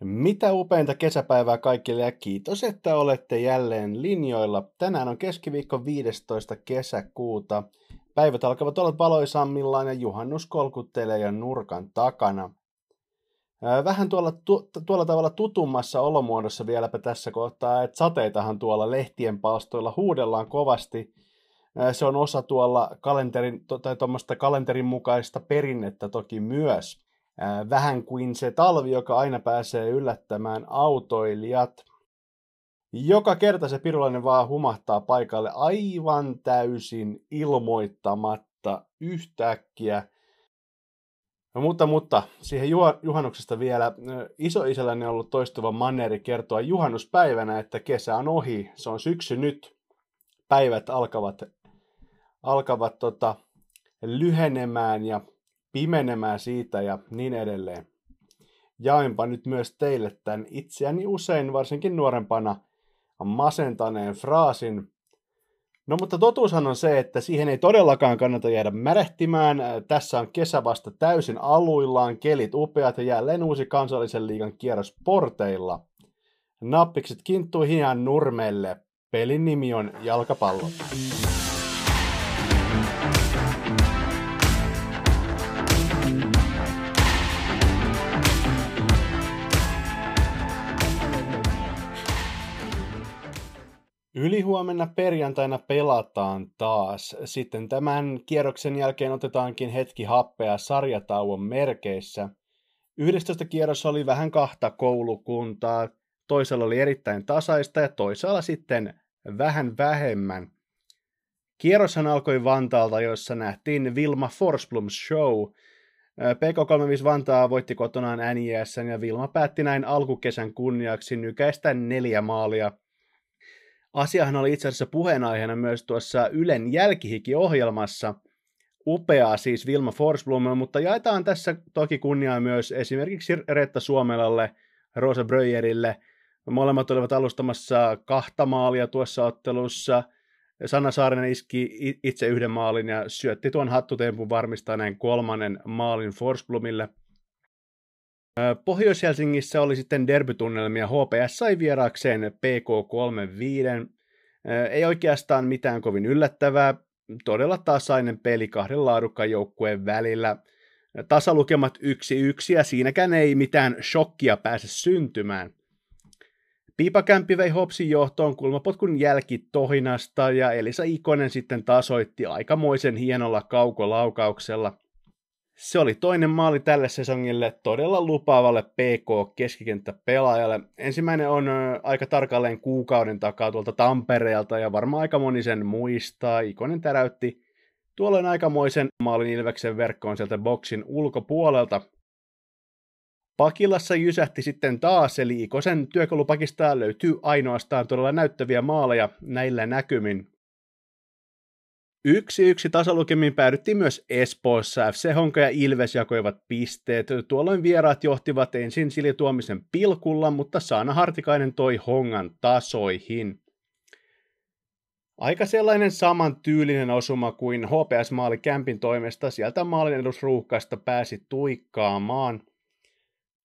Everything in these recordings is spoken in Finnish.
Mitä upeinta kesäpäivää kaikille ja kiitos, että olette jälleen linjoilla. Tänään on keskiviikko 15. kesäkuuta. Päivät alkavat olla valoisammillaan ja juhannus kolkuttelee jo nurkan takana. Vähän tuolla, tu, tuolla tavalla tutummassa olomuodossa vieläpä tässä kohtaa, että sateitahan tuolla lehtien palstoilla huudellaan kovasti. Se on osa tuolla kalenterin, tai tuommoista kalenterin mukaista perinnettä toki myös vähän kuin se talvi, joka aina pääsee yllättämään autoilijat. Joka kerta se pirulainen vaan humahtaa paikalle aivan täysin ilmoittamatta yhtäkkiä. No, mutta, mutta siihen juhannuksesta vielä. Isoisälläni on ollut toistuva manneeri kertoa juhannuspäivänä, että kesä on ohi, se on syksy nyt. Päivät alkavat, alkavat tota, lyhenemään ja pimenemään siitä ja niin edelleen. Jainpa nyt myös teille tämän itseäni usein, varsinkin nuorempana, masentaneen fraasin. No mutta totuushan on se, että siihen ei todellakaan kannata jäädä märehtimään. Tässä on kesä vasta täysin aluillaan, kelit upeat ja jälleen uusi kansallisen liigan kierros porteilla. Nappikset kinttuu hian nurmelle. Pelin nimi on jalkapallo. Ylihuomenna perjantaina pelataan taas. Sitten tämän kierroksen jälkeen otetaankin hetki happea sarjatauon merkeissä. 11 kierros oli vähän kahta koulukuntaa. Toisella oli erittäin tasaista ja toisella sitten vähän vähemmän. Kierroshan alkoi Vantaalta, jossa nähtiin Vilma Forsblom show. PK35 Vantaa voitti kotonaan NJS ja Vilma päätti näin alkukesän kunniaksi nykäistä neljä maalia – Asiahan oli itse asiassa puheenaiheena myös tuossa Ylen jälkihiki-ohjelmassa. Upeaa siis Vilma Forsblom, mutta jaetaan tässä toki kunniaa myös esimerkiksi Retta Suomelalle, Rosa Bröjerille. Molemmat olivat alustamassa kahta maalia tuossa ottelussa. Sanna Saarinen iski itse yhden maalin ja syötti tuon hattutempun varmistaneen kolmannen maalin Forsblomille – Pohjois-Helsingissä oli sitten derbytunnelmia. HPS sai vieraakseen PK35. Ei oikeastaan mitään kovin yllättävää. Todella tasainen peli kahden laadukkaan joukkueen välillä. Tasalukemat 1-1 ja siinäkään ei mitään shokkia pääse syntymään. Piipakämpi vei Hopsin johtoon kulmapotkun jälkitohinasta ja Elisa Ikonen sitten tasoitti aikamoisen hienolla kaukolaukauksella – se oli toinen maali tälle sesongille todella lupaavalle PK-keskikenttäpelaajalle. Ensimmäinen on aika tarkalleen kuukauden takaa tuolta Tampereelta ja varmaan aika moni sen muistaa. Ikonen täräytti tuolloin aikamoisen maalin Ilveksen verkkoon sieltä boksin ulkopuolelta. Pakilassa jysähti sitten taas, eli Ikosen työkalupakista löytyy ainoastaan todella näyttäviä maaleja näillä näkymin. Yksi yksi tasalukemin päädyttiin myös Espoossa. FC Honka ja Ilves jakoivat pisteet. Tuolloin vieraat johtivat ensin Sili Tuomisen pilkulla, mutta Saana Hartikainen toi Hongan tasoihin. Aika sellainen saman tyylinen osuma kuin HPS-maali Kämpin toimesta. Sieltä maalin edusruuhkasta pääsi tuikkaamaan –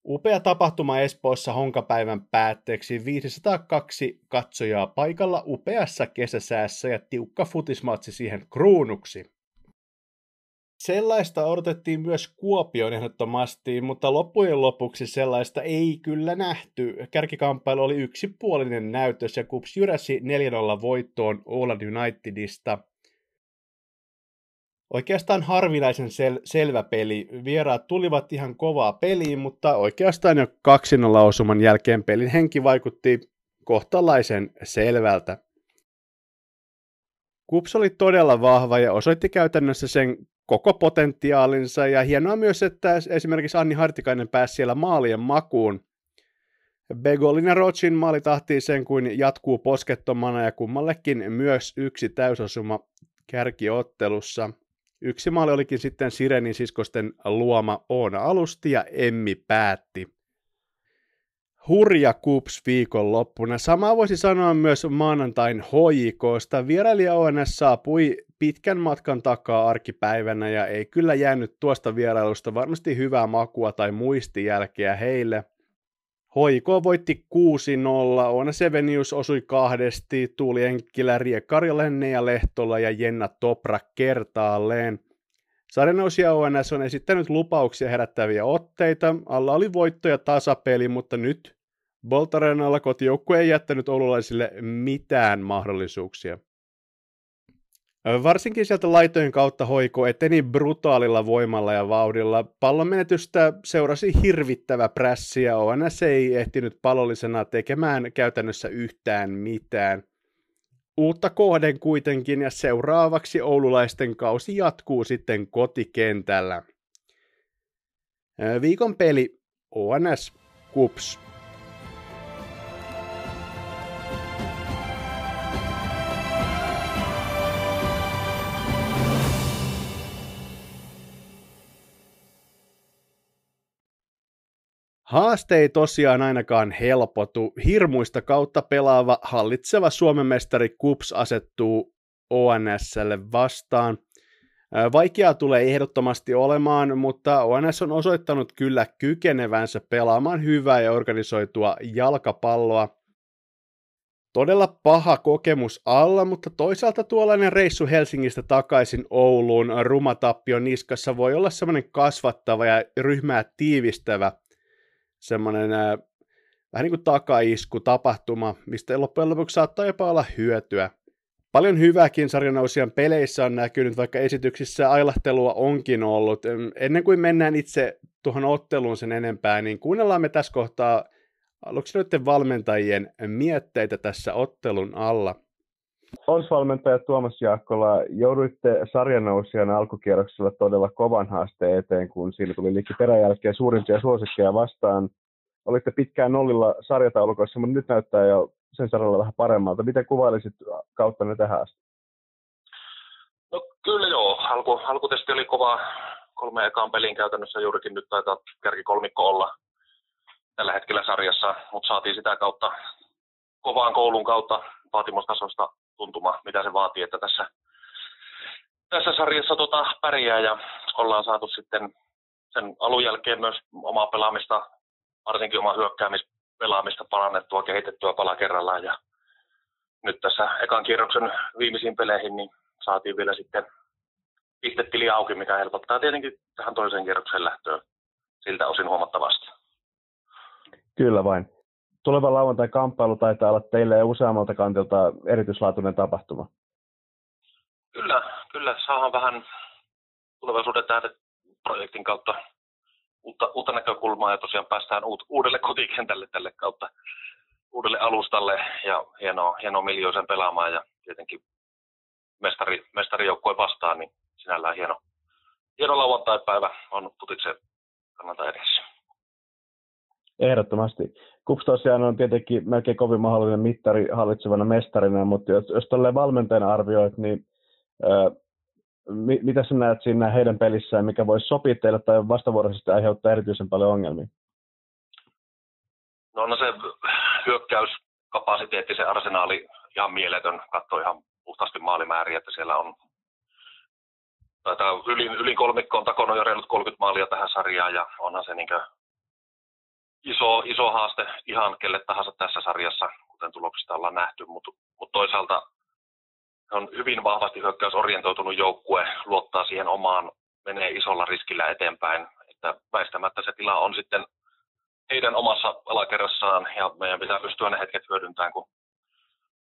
Upea tapahtuma Espoossa honkapäivän päätteeksi. 502 katsojaa paikalla upeassa kesäsäässä ja tiukka futismatsi siihen kruunuksi. Sellaista odotettiin myös Kuopioon ehdottomasti, mutta loppujen lopuksi sellaista ei kyllä nähty. Kärkikamppailu oli yksipuolinen näytös ja Kups jyräsi 4-0 voittoon Oland Unitedista – Oikeastaan harvinaisen sel- selvä peli. Vieraat tulivat ihan kovaa peliin, mutta oikeastaan jo 2-0 osuman jälkeen pelin henki vaikutti kohtalaisen selvältä. Kups oli todella vahva ja osoitti käytännössä sen koko potentiaalinsa ja hienoa myös, että esimerkiksi Anni Hartikainen pääsi siellä maalien makuun. Begolin ja Rochin maali tahtii sen kuin jatkuu poskettomana ja kummallekin myös yksi täysosuma kärkiottelussa. Yksi maali olikin sitten Sirenin siskosten luoma Oona alusti ja Emmi päätti. Hurja kups viikonloppuna. Sama voisi sanoa myös maanantain hoikosta. Vierailija ONS saapui pitkän matkan takaa arkipäivänä ja ei kyllä jäänyt tuosta vierailusta varmasti hyvää makua tai muistijälkeä heille. Hoiko voitti 6-0, Oona Sevenius osui kahdesti, Tuuli Enkkilä, Riekari Lenne ja Lehtola ja Jenna Topra kertaalleen. Sarjanousia ONS on esittänyt lupauksia herättäviä otteita, alla oli voitto ja tasapeli, mutta nyt Boltarenalla kotijoukkue ei jättänyt oululaisille mitään mahdollisuuksia. Varsinkin sieltä laitojen kautta hoiko eteni brutaalilla voimalla ja vauhdilla. Pallon menetystä seurasi hirvittävä prässi ja ONS ei ehtinyt palollisena tekemään käytännössä yhtään mitään. Uutta kohden kuitenkin ja seuraavaksi oululaisten kausi jatkuu sitten kotikentällä. Viikon peli ONS Kups Haaste ei tosiaan ainakaan helpotu. Hirmuista kautta pelaava hallitseva Suomen mestari Kups asettuu ONSlle vastaan. Vaikeaa tulee ehdottomasti olemaan, mutta ONS on osoittanut kyllä kykenevänsä pelaamaan hyvää ja organisoitua jalkapalloa. Todella paha kokemus alla, mutta toisaalta tuollainen reissu Helsingistä takaisin Ouluun rumatappio niskassa voi olla semmoinen kasvattava ja ryhmää tiivistävä – semmoinen vähän niin kuin takaisku, tapahtuma, mistä loppujen lopuksi saattaa jopa olla hyötyä. Paljon hyvääkin sarjanousijan peleissä on näkynyt, vaikka esityksissä ailahtelua onkin ollut. Ennen kuin mennään itse tuohon otteluun sen enempää, niin kuunnellaan me tässä kohtaa aluksi noiden valmentajien mietteitä tässä ottelun alla. Ons-valmentaja Tuomas Jaakkola, jouduitte sarjanousijana alkukierroksella todella kovan haasteen eteen, kun siinä tuli liikki peräjälkeen suurimpia suosikkeja vastaan. Olitte pitkään nollilla sarjataulukoissa, mutta nyt näyttää jo sen saralla vähän paremmalta. Miten kuvailisit kautta ne tähän asti? No kyllä joo. Alku, alkutesti oli kova kolme ekaan pelin käytännössä juurikin nyt taitaa kärki kolmikko olla tällä hetkellä sarjassa, mutta saatiin sitä kautta kovaan koulun kautta vaatimustasosta tuntuma, mitä se vaatii, että tässä, tässä sarjassa tota pärjää ja ollaan saatu sitten sen alun jälkeen myös omaa pelaamista, varsinkin omaa hyökkäämispelaamista parannettua, kehitettyä pala kerrallaan ja nyt tässä ekan kierroksen viimeisiin peleihin niin saatiin vielä sitten pistetili auki, mikä helpottaa tietenkin tähän toiseen kierrokseen lähtöön siltä osin huomattavasti. Kyllä vain tuleva lauantai-kamppailu taitaa olla teille useammalta kantilta erityislaatuinen tapahtuma. Kyllä, kyllä. Saadaan vähän tulevaisuuden tähdet projektin kautta uutta, uutta näkökulmaa ja tosiaan päästään uut, uudelle kotikentälle tälle kautta uudelle alustalle ja hienoa, hienoa miljoisen pelaamaan ja tietenkin mestari, mestarijoukkue vastaan, niin sinällään hieno, hieno lauantai-päivä on putiksen kannalta edessä. Ehdottomasti. Kups tosiaan on tietenkin melkein kovin mahdollinen mittari hallitsevana mestarina, mutta jos, jos tolleen valmentajana arvioit, niin ää, mi, mitä sä näet siinä heidän pelissään, mikä voisi sopia teille tai vastavuoroisesti aiheuttaa erityisen paljon ongelmia? No, no se hyökkäyskapasiteetti, se arsenaali ihan mieletön, katsoi ihan puhtaasti maalimääriä, että siellä on taitaa yli, yli kolmikkoon takona jo reilut 30 maalia tähän sarjaan ja onhan se niin iso, iso haaste ihan kelle tahansa tässä sarjassa, kuten tuloksista ollaan nähty, mutta mut toisaalta on hyvin vahvasti hyökkäysorientoitunut joukkue, luottaa siihen omaan, menee isolla riskillä eteenpäin, että väistämättä se tila on sitten heidän omassa alakerrassaan ja meidän pitää pystyä ne hetket hyödyntämään, kun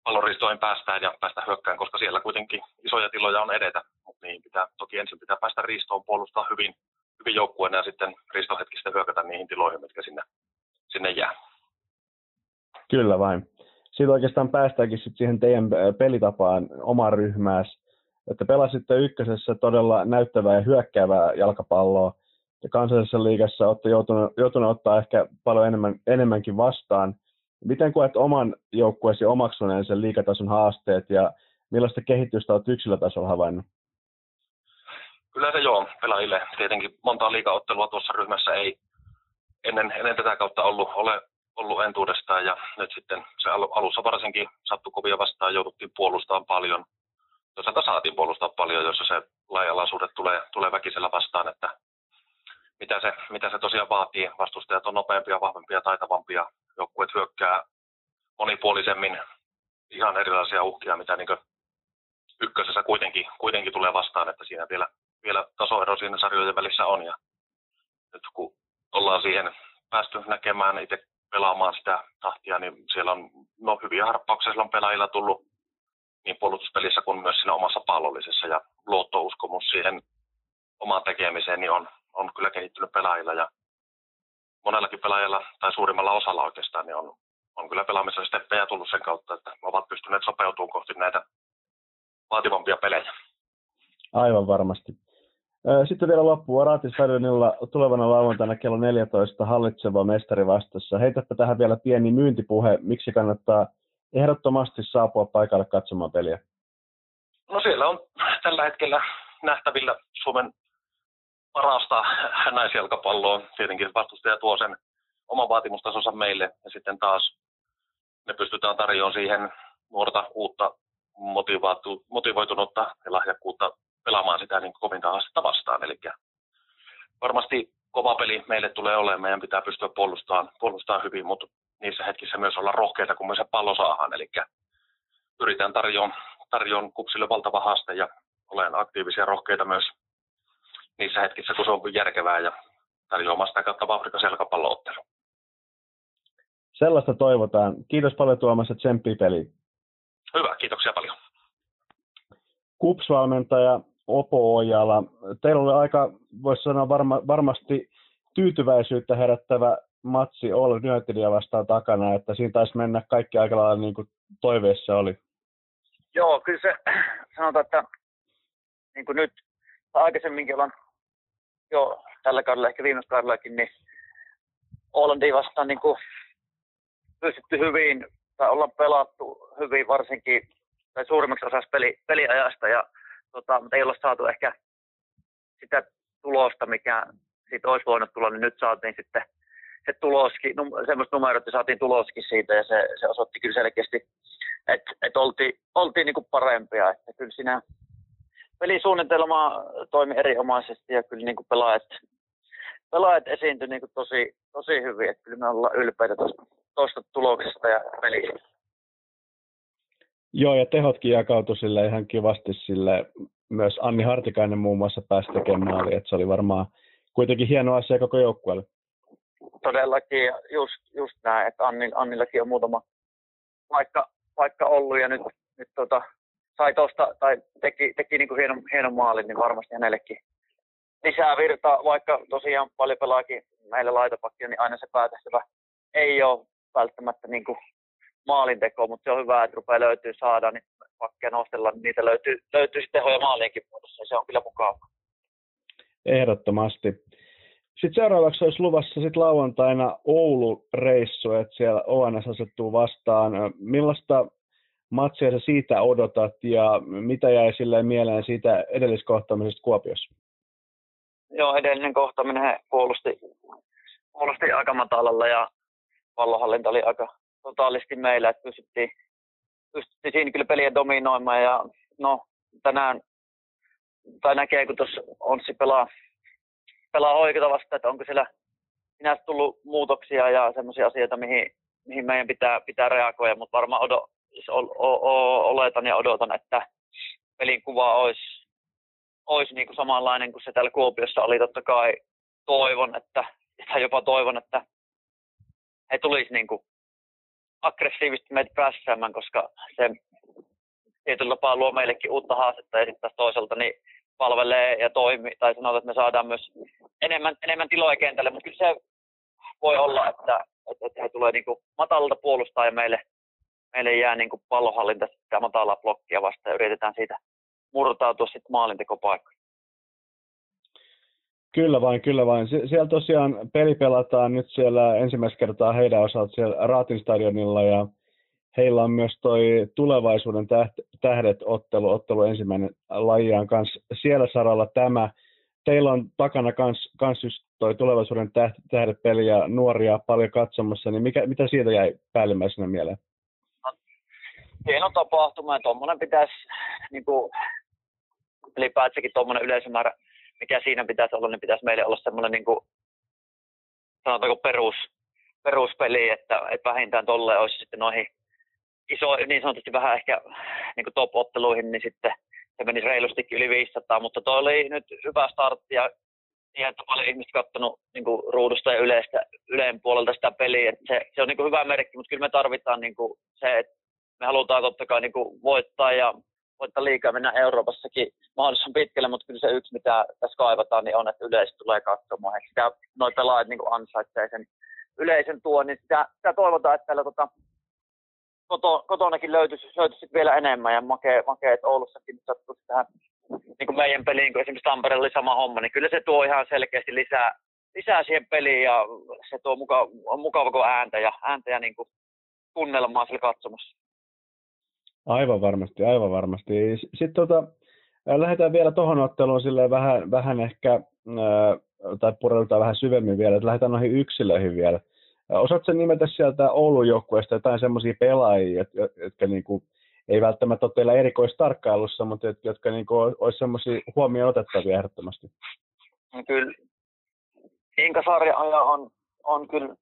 pallonristoihin päästään ja päästä hyökkään, koska siellä kuitenkin isoja tiloja on edetä, mutta niin pitää, toki ensin pitää päästä riistoon, puolustaa hyvin, hyvin joukkueena ja sitten ristohetkistä hyökätä niihin tiloihin, mitkä sinne sinne jää. Kyllä vain. Siitä oikeastaan päästäänkin sitten siihen teidän pelitapaan oman ryhmääs, että pelasitte ykkösessä todella näyttävää ja hyökkäävää jalkapalloa, ja kansallisessa liigassa olette joutuneet, joutuneet ottaa ehkä paljon enemmän, enemmänkin vastaan. Miten koet oman joukkueesi omaksuneen sen liikatason haasteet ja millaista kehitystä olet yksilötasolla havainnut? Kyllä se joo, pelaajille tietenkin monta liikaottelua tuossa ryhmässä ei, ennen, ennen tätä kautta ollut, ole, ollut entuudestaan ja nyt sitten se alussa varsinkin sattui kovia vastaan, jouduttiin puolustamaan paljon. Toisaalta saatiin puolustaa paljon, jossa se laajalaisuudet tulee, tulee väkisellä vastaan, että mitä se, mitä se tosiaan vaatii. Vastustajat on nopeampia, vahvempia, taitavampia joukkueet hyökkää monipuolisemmin ihan erilaisia uhkia, mitä niin ykkösessä kuitenkin, kuitenkin tulee vastaan, että siinä vielä, vielä tasoero siinä sarjojen välissä on. Ja nyt kun ollaan siihen päästy näkemään itse pelaamaan sitä tahtia, niin siellä on no, hyviä harppauksia on pelaajilla tullut niin puolustuspelissä kuin myös siinä omassa pallollisessa ja luottouskomus siihen omaan tekemiseen niin on, on kyllä kehittynyt pelaajilla ja monellakin pelaajalla tai suurimmalla osalla oikeastaan niin on, on kyllä pelaamisen steppejä tullut sen kautta, että ovat pystyneet sopeutumaan kohti näitä vaativampia pelejä. Aivan varmasti. Sitten vielä loppuun Stadionilla tulevana lauantaina kello 14 hallitseva mestari vastassa. Heitäpä tähän vielä pieni myyntipuhe, miksi kannattaa ehdottomasti saapua paikalle katsomaan peliä. No siellä on tällä hetkellä nähtävillä Suomen parasta naisjalkapalloa. Tietenkin vastustaja tuo sen oman vaatimustasonsa meille ja sitten taas me pystytään tarjoamaan siihen nuorta uutta motivoitunutta ja lahjakkuutta pelaamaan sitä niin kovinta haastetta vastaan. Eli varmasti kova peli meille tulee olemaan. Meidän pitää pystyä puolustamaan, puolustamaan hyvin, mutta niissä hetkissä myös olla rohkeita, kun me se pallo saadaan. Eli yritän tarjoamaan, tarjoan kupsille valtava haaste ja olen aktiivisia rohkeita myös niissä hetkissä, kun se on järkevää ja tarjoamaan sitä kautta Afrikan selkäpalloottelu. Sellaista toivotaan. Kiitos paljon Tuomas ja tsemppi peliin. Hyvä, kiitoksia paljon. KUPS-valmentaja Opo Ojala, teillä oli aika, voisi sanoa varma, varmasti tyytyväisyyttä herättävä matsi All Unitedia vastaan takana, että siinä taisi mennä kaikki aika lailla niin kuin toiveessa oli. Joo, kyllä se sanotaan, että niin kuin nyt aikaisemminkin ollaan jo tällä kaudella, ehkä viime kaudellakin, niin Hollandia vastaan niin kuin pystytty hyvin, tai ollaan pelattu hyvin varsinkin, tai suurimmaksi osaksi peli, peliajasta, ja, tota, mutta ei olla saatu ehkä sitä tulosta, mikä siitä olisi voinut tulla, niin nyt saatiin sitten se tuloskin, num, semmoista numerot, että saatiin tuloskin siitä, ja se, se osoitti kyllä selkeästi, että et oltiin, oltiin niin kuin parempia, että kyllä siinä pelisuunnitelma toimi erinomaisesti, ja kyllä niin kuin pelaajat, pelaajat esiintyi niin kuin tosi, tosi hyvin, että kyllä me ollaan ylpeitä tuosta tuosta tuloksesta ja pelistä. Joo, ja tehotkin jakautui sille ihan kivasti sille. Myös Anni Hartikainen muun muassa pääsi tekemään maali, että se oli varmaan kuitenkin hieno asia koko joukkueelle. Todellakin, just, just näin, että Anni, Annillakin on muutama paikka, paikka ollut ja nyt, nyt tota, sai tosta, tai teki, teki niin kuin hienon, hienon maalin, niin varmasti hänellekin lisää virtaa, vaikka tosiaan paljon pelaakin meillä laitopakkia, niin aina se päätehtävä ei ole välttämättä niin kuin maalinteko, mutta se on hyvä, että rupeaa löytyy saada, niin pakkeja nostella, niin niitä löytyy, löytyy sitten tehoja maaliinkin muodossa, se on kyllä mukava. Ehdottomasti. Sitten seuraavaksi olisi luvassa sit lauantaina Oulu-reissu, että siellä ONS asettuu vastaan. Millaista matsia sä siitä odotat ja mitä jäi silleen mieleen siitä edelliskohtaamisesta Kuopiossa? Joo, edellinen kohtaaminen puolusti, puolusti aika matalalla ja pallohallinta oli aika totaalisti meillä, että pystyttiin, pystyttiin siinä kyllä peliä dominoimaan ja no tänään tai näkee, kun tuossa Onssi pelaa, pelaa oikeita vasta, että onko siellä sinänsä tullut muutoksia ja semmoisia asioita, mihin, mihin meidän pitää, pitää reagoida, mutta varmaan odo, siis oletan ja odotan, että pelin kuva olisi, olisi niin kuin samanlainen kuin se täällä Kuopiossa oli. Totta kai toivon, että, tai jopa toivon, että he tulisi niin kuin aggressiivisesti meitä prässäämään, koska se tietyllä tapaa luo meillekin uutta haastetta ja sitten toisaalta niin palvelee ja toimii, tai sanotaan, että me saadaan myös enemmän, enemmän tiloja kentälle, mutta kyllä se voi olla, että, että, että he tulee niin kuin matalalta puolustaa ja meille, meille jää niin kuin pallohallinta sitä matalaa blokkia vastaan ja yritetään siitä murtautua sitten maalintekopaikkoihin. Kyllä vain, kyllä vain. Sie- siellä tosiaan peli pelataan nyt siellä ensimmäistä kertaa heidän osalta siellä Raatin stadionilla ja heillä on myös toi tulevaisuuden tähdet ottelu, ottelu ensimmäinen lajiaan kanssa siellä saralla tämä. Teillä on takana kans, kans just toi tulevaisuuden tähdet peli ja nuoria paljon katsomassa, niin mikä, mitä siitä jäi päällimmäisenä mieleen? Hieno tapahtuma ja tuommoinen pitäisi niin kuin, ylipäätänsäkin tuommoinen yleisömäärä mikä siinä pitäisi olla, niin pitäisi meille olla semmoinen niin kuin, sanotaanko perus, peruspeliin, että, että vähintään tolle olisi sitten noihin iso, niin sanotusti vähän ehkä niin top-otteluihin, niin sitten se menisi reilustikin yli 500, mutta toi oli nyt hyvä startti ja että paljon ihmiset katsonut niin kuin ruudusta ja yleistä, yleen puolelta sitä peliä. Se, se, on niin kuin hyvä merkki, mutta kyllä me tarvitaan niin kuin se, että me halutaan totta kai niin kuin voittaa ja voittaa liikaa mennä Euroopassakin mahdollisimman pitkälle, mutta kyllä se yksi, mitä tässä kaivataan, niin on, että yleisö tulee katsomaan. Että sitä noi pelaajat niin ansaitsee sen yleisen tuon, niin sitä, sitä toivotaan, että täällä tota, koto, kotonakin löytyisi, löytyisi vielä enemmän ja makea, makea että Oulussakin sattuisi tähän niin kuin meidän peliin, kun esimerkiksi Tampereella oli sama homma, niin kyllä se tuo ihan selkeästi lisää, lisää siihen peliin ja se tuo muka, on mukava kuin ääntä ja, ääntä ja niin kuin tunnelmaa sillä katsomassa. Aivan varmasti, aivan varmasti. Sitten tota, lähdetään vielä tuohon otteluun sille vähän, vähän ehkä, tai pureudutaan vähän syvemmin vielä, että lähdetään noihin yksilöihin vielä. Osaatko nimetä sieltä Oulun joukkueesta jotain semmoisia pelaajia, jotka, niin kuin, ei välttämättä ole teillä erikoistarkkailussa, mutta jotka niin kuin, olisi semmoisia huomioon otettavia ehdottomasti? No kyllä Inka Sarja on, on kyllä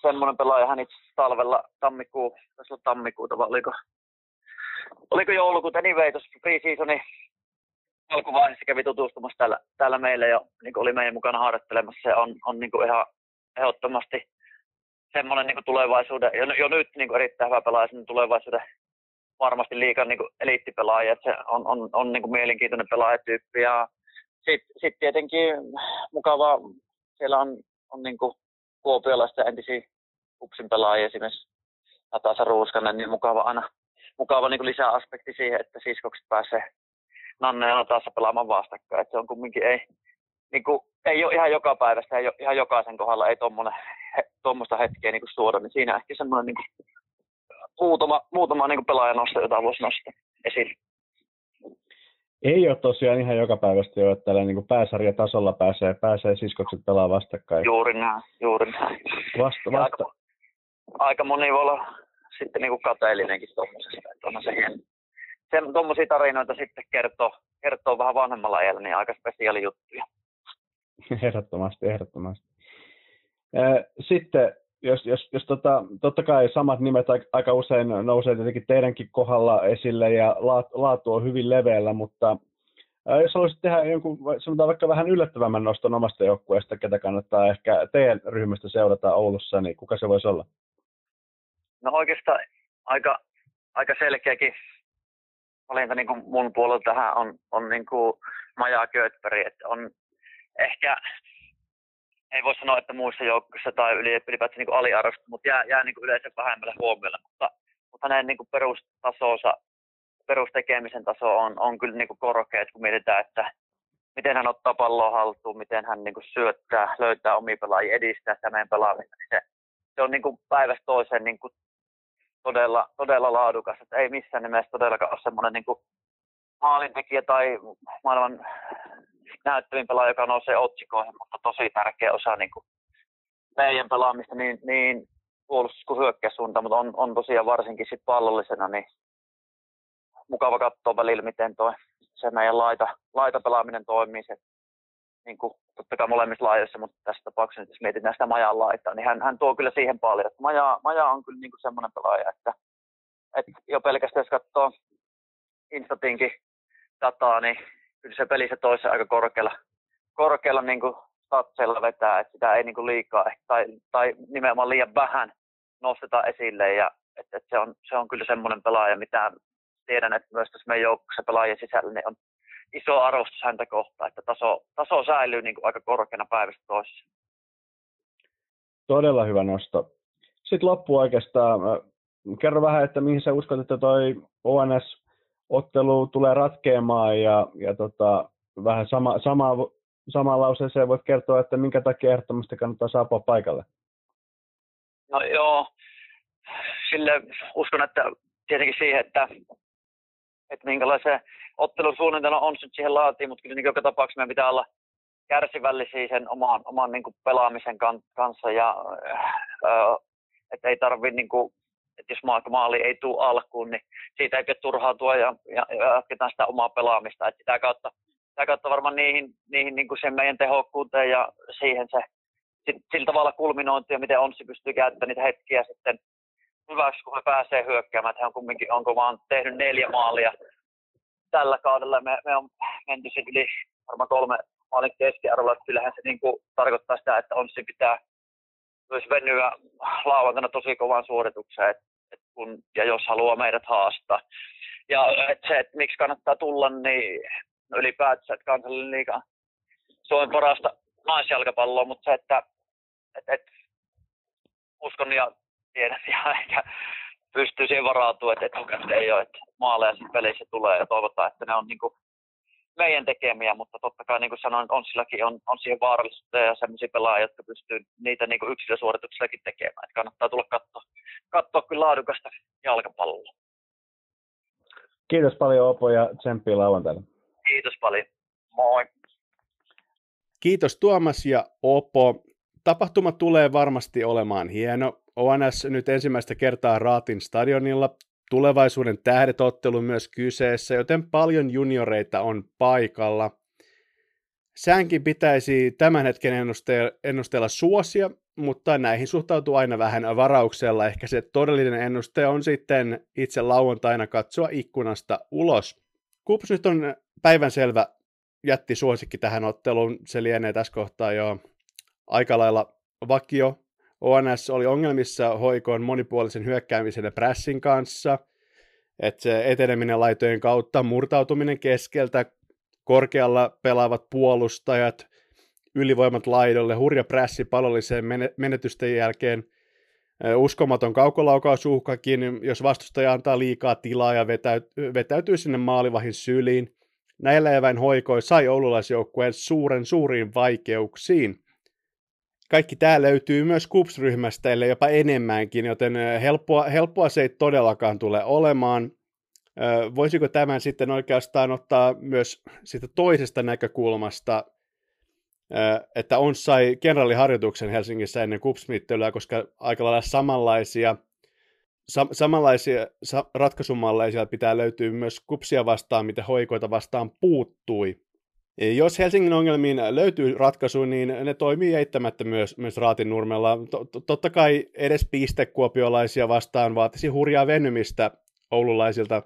semmoinen pelaaja, hän itse talvella tammikuu, tässä on tammikuuta, vai oliko, oliko joulukuuta, anyway, tuossa pre-seasonin alkuvaiheessa kävi tutustumassa täällä, täällä meillä ja niin oli meidän mukana harjoittelemassa. Se on, on niin ihan ehdottomasti semmoinen niin tulevaisuuden, jo, jo nyt niin erittäin hyvä pelaaja sen tulevaisuuden varmasti liikan niin eliittipelaaja, että se on, on, on niin mielenkiintoinen pelaajatyyppi ja sitten sit tietenkin mukava, siellä on, on niin kuopiolaista entisiä kupsin pelaajia esimerkiksi Natasa Ruuskanen, niin mukava aina mukava niin lisäaspekti siihen, että siskokset pääsee Nanne ja Natassa pelaamaan vastakkain. Että se on kumminkin ei, niin kuin, ei ole ihan joka päivästä, ei ole ihan jokaisen kohdalla ei tuommoista hetkeä niin suoda, niin siinä ehkä semmoinen niin kuin, muutama, muutama niin pelaaja nosta, jota voisi nostaa esille. Ei ole tosiaan ihan joka päivästä jo, että tällä niin pääsarjatasolla pääsee, pääsee siskokset pelaa vastakkain. Juuri näin, juuri näin. Vasta, vasta. Aika, aika, moni voi olla sitten niin kuin kateellinenkin tuommoisesta, että on se hieno. tuommoisia tarinoita sitten kertoo, kertoo vähän vanhemmalla ajalla, niin aika spesiaali juttuja. Ehdottomasti, ehdottomasti. Sitten jos, jos, jos tota, totta kai samat nimet aika usein nousee tietenkin teidänkin kohdalla esille ja laatu on hyvin leveällä, mutta jos haluaisit tehdä jonkun, sanotaan vaikka vähän yllättävämmän noston omasta joukkueesta, ketä kannattaa ehkä teidän ryhmästä seurata Oulussa, niin kuka se voisi olla? No oikeastaan aika, aika selkeäkin valinta niin kuin mun puolelta tähän on, on niin kuin Maja Kötberg, että on ehkä ei voi sanoa, että muissa joukkoissa tai ylipäätään niin aliarvostettu, mutta jää, jää niin kuin yleensä vähemmälle huomiolle. Mutta, mutta hänen niin kuin perustasonsa, perustekemisen taso on, on kyllä niin kuin korkea, kun mietitään, että miten hän ottaa palloa haltuun, miten hän niin kuin syöttää, löytää omia pelaajia, edistää sitä meidän pelaamista. Niin se, se on niin kuin päivästä toiseen niin kuin todella, todella laadukas. Että ei missään nimessä todellakaan ole semmoinen niin maalintekijä tai maailman näyttävin pelaaja, joka nousee otsikoihin, mutta tosi tärkeä osa niin kuin meidän pelaamista niin, niin puolustus- kuin hyökkäyssuuntaan, mutta on, on tosiaan varsinkin sit pallollisena niin mukava katsoa välillä, miten toi, se meidän laita, laita pelaaminen toimii. Se, niin kuin, totta kai molemmissa laajoissa, mutta tässä tapauksessa, jos mietitään sitä Majan laitaa, niin hän, hän tuo kyllä siihen paljon. Että Maja, Maja on kyllä niin kuin semmoinen pelaaja, että, että jo pelkästään jos katsoo Instatinkin dataa, niin kyllä se peli se toisessa aika korkealla, korkealla niin kuin statseilla vetää, että sitä ei niin kuin liikaa tai, tai nimenomaan liian vähän nosteta esille ja että, että se, on, se on kyllä semmoinen pelaaja, mitä tiedän, että myös tässä meidän joukkueessa pelaajien sisällä niin on iso arvostus häntä kohtaan, että taso, taso säilyy niin kuin aika korkeana päivästä toisessa. Todella hyvä nosto. Sitten loppu oikeastaan. Kerro vähän, että mihin sä uskot, että toi ONS ottelu tulee ratkeamaan ja, ja tota, vähän sama, sama, samaan lauseeseen voit kertoa, että minkä takia ehdottomasti kannattaa saapua paikalle? No joo, sille uskon, että tietenkin siihen, että, että minkälaisen ottelusuunnitelma on nyt siihen laatiin, mutta kyllä niin joka tapauksessa meidän pitää olla kärsivällisiä sen oman, oman niin pelaamisen kanssa ja äh, että ei tarvitse niin että jos maali ei tule alkuun, niin siitä ei pidä turhautua ja, ja, ja jatketaan sitä omaa pelaamista. Että sitä kautta, sitä kautta varmaan niihin, niihin niin kuin sen meidän tehokkuuteen ja siihen se sillä tavalla kulminointia, miten Onssi pystyy käyttämään niitä hetkiä sitten hyväksi, kun he pääsee hyökkäämään. He on kumminkin, onko vaan tehnyt neljä maalia tällä kaudella. Me, me on menty sitten yli varmaan kolme maalin keskiarvolla. Kyllähän se niin kuin tarkoittaa sitä, että Onssi pitää myös venyä lauantaina tosi kovaan suoritukseen, et, et kun, ja jos haluaa meidät haastaa. Ja et se, että miksi kannattaa tulla, niin ylipäätään, että kansallinen liiga Suomen parasta naisjalkapalloa, mutta se, että et, et, uskon ja tiedän ja ehkä pystyy siihen varautumaan, että etukäteen ei ole, että maaleja siinä pelissä tulee ja toivotaan, että ne on niin kuin meidän tekemiä, mutta totta kai niin kuin sanoin, on silläkin on, on siihen vaarallisuutta ja sellaisia pelaajia, jotka pystyy niitä niin kuin yksilösuorituksillakin tekemään. Että kannattaa tulla katsoa, katsoa kyllä laadukasta jalkapalloa. Kiitos paljon Opo ja tsemppiä lauantaina. Kiitos paljon. Moi. Kiitos Tuomas ja Opo. Tapahtuma tulee varmasti olemaan hieno. ONS nyt ensimmäistä kertaa Raatin stadionilla. Tulevaisuuden tähdet-ottelu myös kyseessä, joten paljon junioreita on paikalla. Säänkin pitäisi tämän hetken ennusteella suosia, mutta näihin suhtautuu aina vähän varauksella. Ehkä se todellinen ennuste on sitten itse lauantaina katsoa ikkunasta ulos. Kups nyt on päivänselvä jätti suosikki tähän otteluun. Se lienee tässä kohtaa jo aika lailla vakio. ONS oli ongelmissa hoikoon monipuolisen hyökkäämisen ja pressin kanssa. Että se eteneminen laitojen kautta, murtautuminen keskeltä, korkealla pelaavat puolustajat, ylivoimat laidolle, hurja prässi palolliseen menetysten jälkeen, uskomaton kaukolaukausuhkakin, jos vastustaja antaa liikaa tilaa ja vetäytyy sinne maalivahin syliin. Näillä eväin hoikoi sai oululaisjoukkueen suuren suuriin vaikeuksiin. Kaikki tämä löytyy myös KUPS-ryhmästä, ellei jopa enemmänkin, joten helppoa, helppoa se ei todellakaan tule olemaan. Voisiko tämän sitten oikeastaan ottaa myös siitä toisesta näkökulmasta, että on sai kenraaliharjoituksen Helsingissä ennen kupsmittelyä, koska aika lailla samanlaisia, sa- samanlaisia sa- ratkaisumalleja siellä pitää löytyä myös kupsia vastaan, mitä hoikoita vastaan puuttui. Jos Helsingin ongelmiin löytyy ratkaisu, niin ne toimii eittämättä myös, myös Raatin nurmella. Totta kai edes pistekuopiolaisia vastaan vaatisi hurjaa venymistä oululaisilta.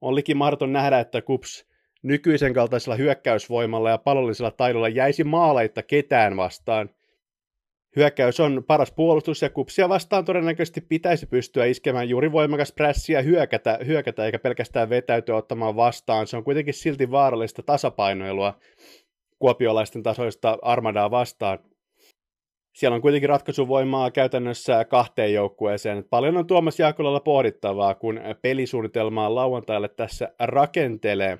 On likin mahdoton nähdä, että Kups nykyisen kaltaisella hyökkäysvoimalla ja palollisella taidolla jäisi maaleitta ketään vastaan. Hyökkäys on paras puolustus ja kupsia vastaan todennäköisesti pitäisi pystyä iskemään juuri voimakas pressi ja hyökätä, hyökätä eikä pelkästään vetäytyä ottamaan vastaan. Se on kuitenkin silti vaarallista tasapainoilua kuopiolaisten tasoista armadaa vastaan. Siellä on kuitenkin ratkaisuvoimaa käytännössä kahteen joukkueeseen. Paljon on Tuomas Jaakolalla pohdittavaa, kun pelisuunnitelmaa lauantaille tässä rakentelee.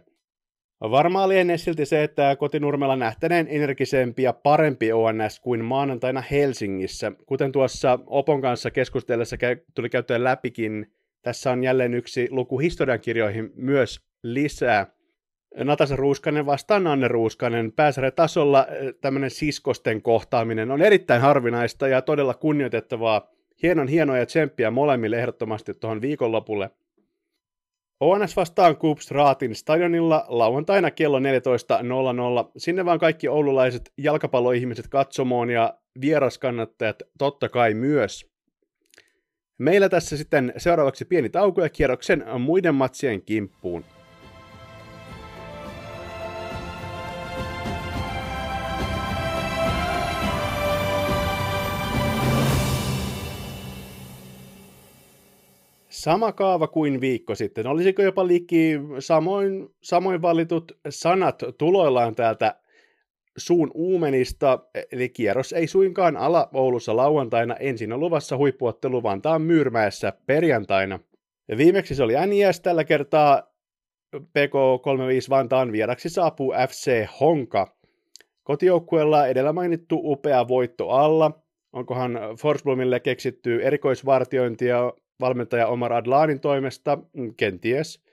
Varmaan lienee silti se, että kotinurmella nähtäneen energisempi ja parempi ONS kuin maanantaina Helsingissä. Kuten tuossa Opon kanssa keskustellessa tuli käyttöön läpikin, tässä on jälleen yksi luku historiankirjoihin myös lisää. Natasa Ruuskanen vastaan Anne Ruuskanen. Pääsarjatasolla eh, tämmöinen siskosten kohtaaminen on erittäin harvinaista ja todella kunnioitettavaa. Hienon hienoja tsemppiä molemmille ehdottomasti tuohon viikonlopulle. ONS vastaan Coops Raatin stadionilla lauantaina kello 14.00. Sinne vaan kaikki oululaiset jalkapalloihmiset katsomoon ja vieraskannattajat totta kai myös. Meillä tässä sitten seuraavaksi pieni tauko ja kierroksen muiden matsien kimppuun. Sama kaava kuin viikko sitten. Olisiko jopa liki samoin, samoin valitut sanat tuloillaan täältä suun uumenista, eli kierros ei suinkaan ala Oulussa lauantaina, ensin on luvassa huippuottelu Vantaan Myyrmäessä perjantaina. Ja viimeksi se oli NIS, tällä kertaa PK35 Vantaan vieraksi saapuu FC Honka. Kotijoukkueella edellä mainittu upea voitto alla. Onkohan Forsblomille keksitty erikoisvartiointia valmentaja Omar Adlanin toimesta, mm, kenties.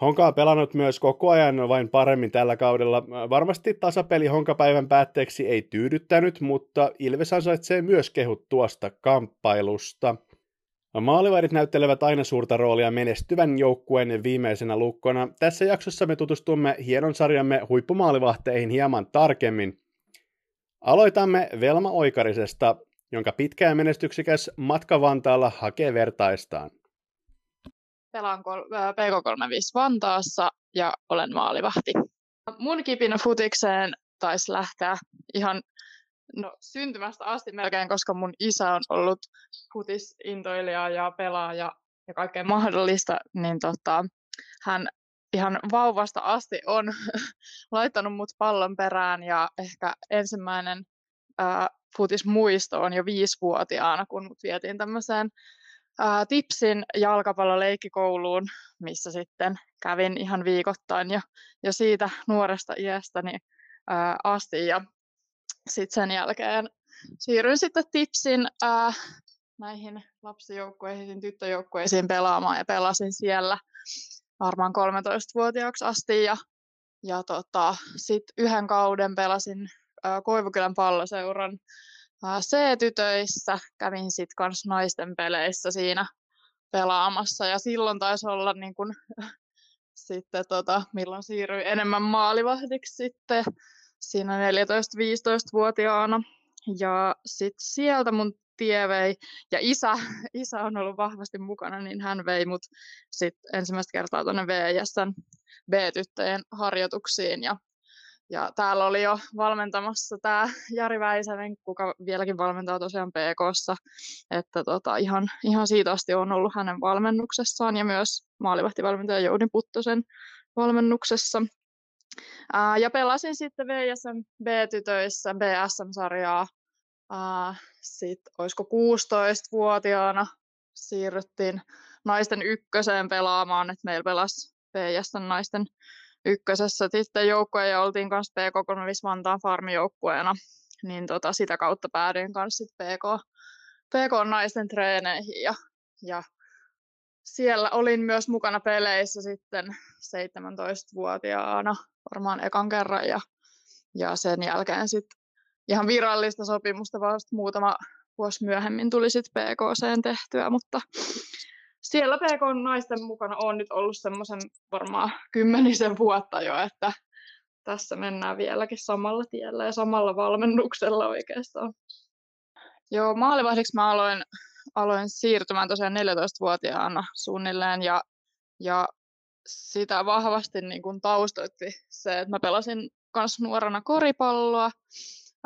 Honka on pelannut myös koko ajan vain paremmin tällä kaudella. Varmasti tasapeli Honkapäivän päätteeksi ei tyydyttänyt, mutta Ilves ansaitsee myös kehut tuosta kamppailusta. Maalivahdit näyttelevät aina suurta roolia menestyvän joukkueen viimeisenä lukkona. Tässä jaksossa me tutustumme hienon sarjamme huippumaalivahteihin hieman tarkemmin. Aloitamme Velma Oikarisesta, jonka pitkä ja menestyksikäs matka Vantaalla hakee vertaistaan. Pelaan PK35 Vantaassa ja olen maalivahti. Mun kipinä futikseen taisi lähteä ihan no, syntymästä asti melkein, koska mun isä on ollut futisintoilija ja pelaaja ja kaikkea mahdollista, niin tota, hän ihan vauvasta asti on laittanut mut pallon perään ja ehkä ensimmäinen ää, futismuisto on jo viisivuotiaana, kun mut vietiin tämmöiseen ää, Tipsin jalkapalloleikkikouluun, missä sitten kävin ihan viikoittain ja, ja siitä nuoresta iästäni ää, asti. Ja sitten sen jälkeen siirryin sitten Tipsin ää, näihin lapsijoukkueisiin, tyttöjoukkueisiin pelaamaan ja pelasin siellä varmaan 13-vuotiaaksi asti ja, ja tota, sitten yhden kauden pelasin Koivukylän palloseuran C-tytöissä, kävin sitten kans naisten peleissä siinä pelaamassa ja silloin taisi olla niin kun, sitten tota, milloin siirryin enemmän maalivahdiksi sitten siinä 14-15-vuotiaana. Ja sitten sieltä mun tie vei, ja isä, isä on ollut vahvasti mukana, niin hän vei mut sitten ensimmäistä kertaa tuonne VJSn B-tyttöjen harjoituksiin, ja ja täällä oli jo valmentamassa tämä Jari Väisänen, kuka vieläkin valmentaa tosiaan PKssa, että tota, ihan, ihan siitä asti on ollut hänen valmennuksessaan ja myös maalivahtivalmentaja Joudin Puttosen valmennuksessa. Ää, ja pelasin sitten VSM B-tytöissä BSM-sarjaa. Sitten olisiko 16-vuotiaana siirryttiin naisten ykköseen pelaamaan, että meillä pelasi VSM naisten ykkösessä sitten joukkoja ja oltiin kanssa PK Vantaan farmijoukkueena, niin tota, sitä kautta päädyin kanssa PK, PK-naisten treeneihin ja, ja siellä olin myös mukana peleissä sitten 17-vuotiaana varmaan ekan kerran ja, ja sen jälkeen sitten ihan virallista sopimusta vasta muutama vuosi myöhemmin tuli sitten PKC tehtyä, mutta siellä PK-naisten mukana on nyt ollut semmoisen varmaan kymmenisen vuotta jo, että tässä mennään vieläkin samalla tiellä ja samalla valmennuksella oikeastaan. Joo, maalivahdiksi mä aloin, aloin siirtymään tosiaan 14-vuotiaana suunnilleen ja, ja sitä vahvasti niin kuin taustoitti se, että mä pelasin kanssa nuorena koripalloa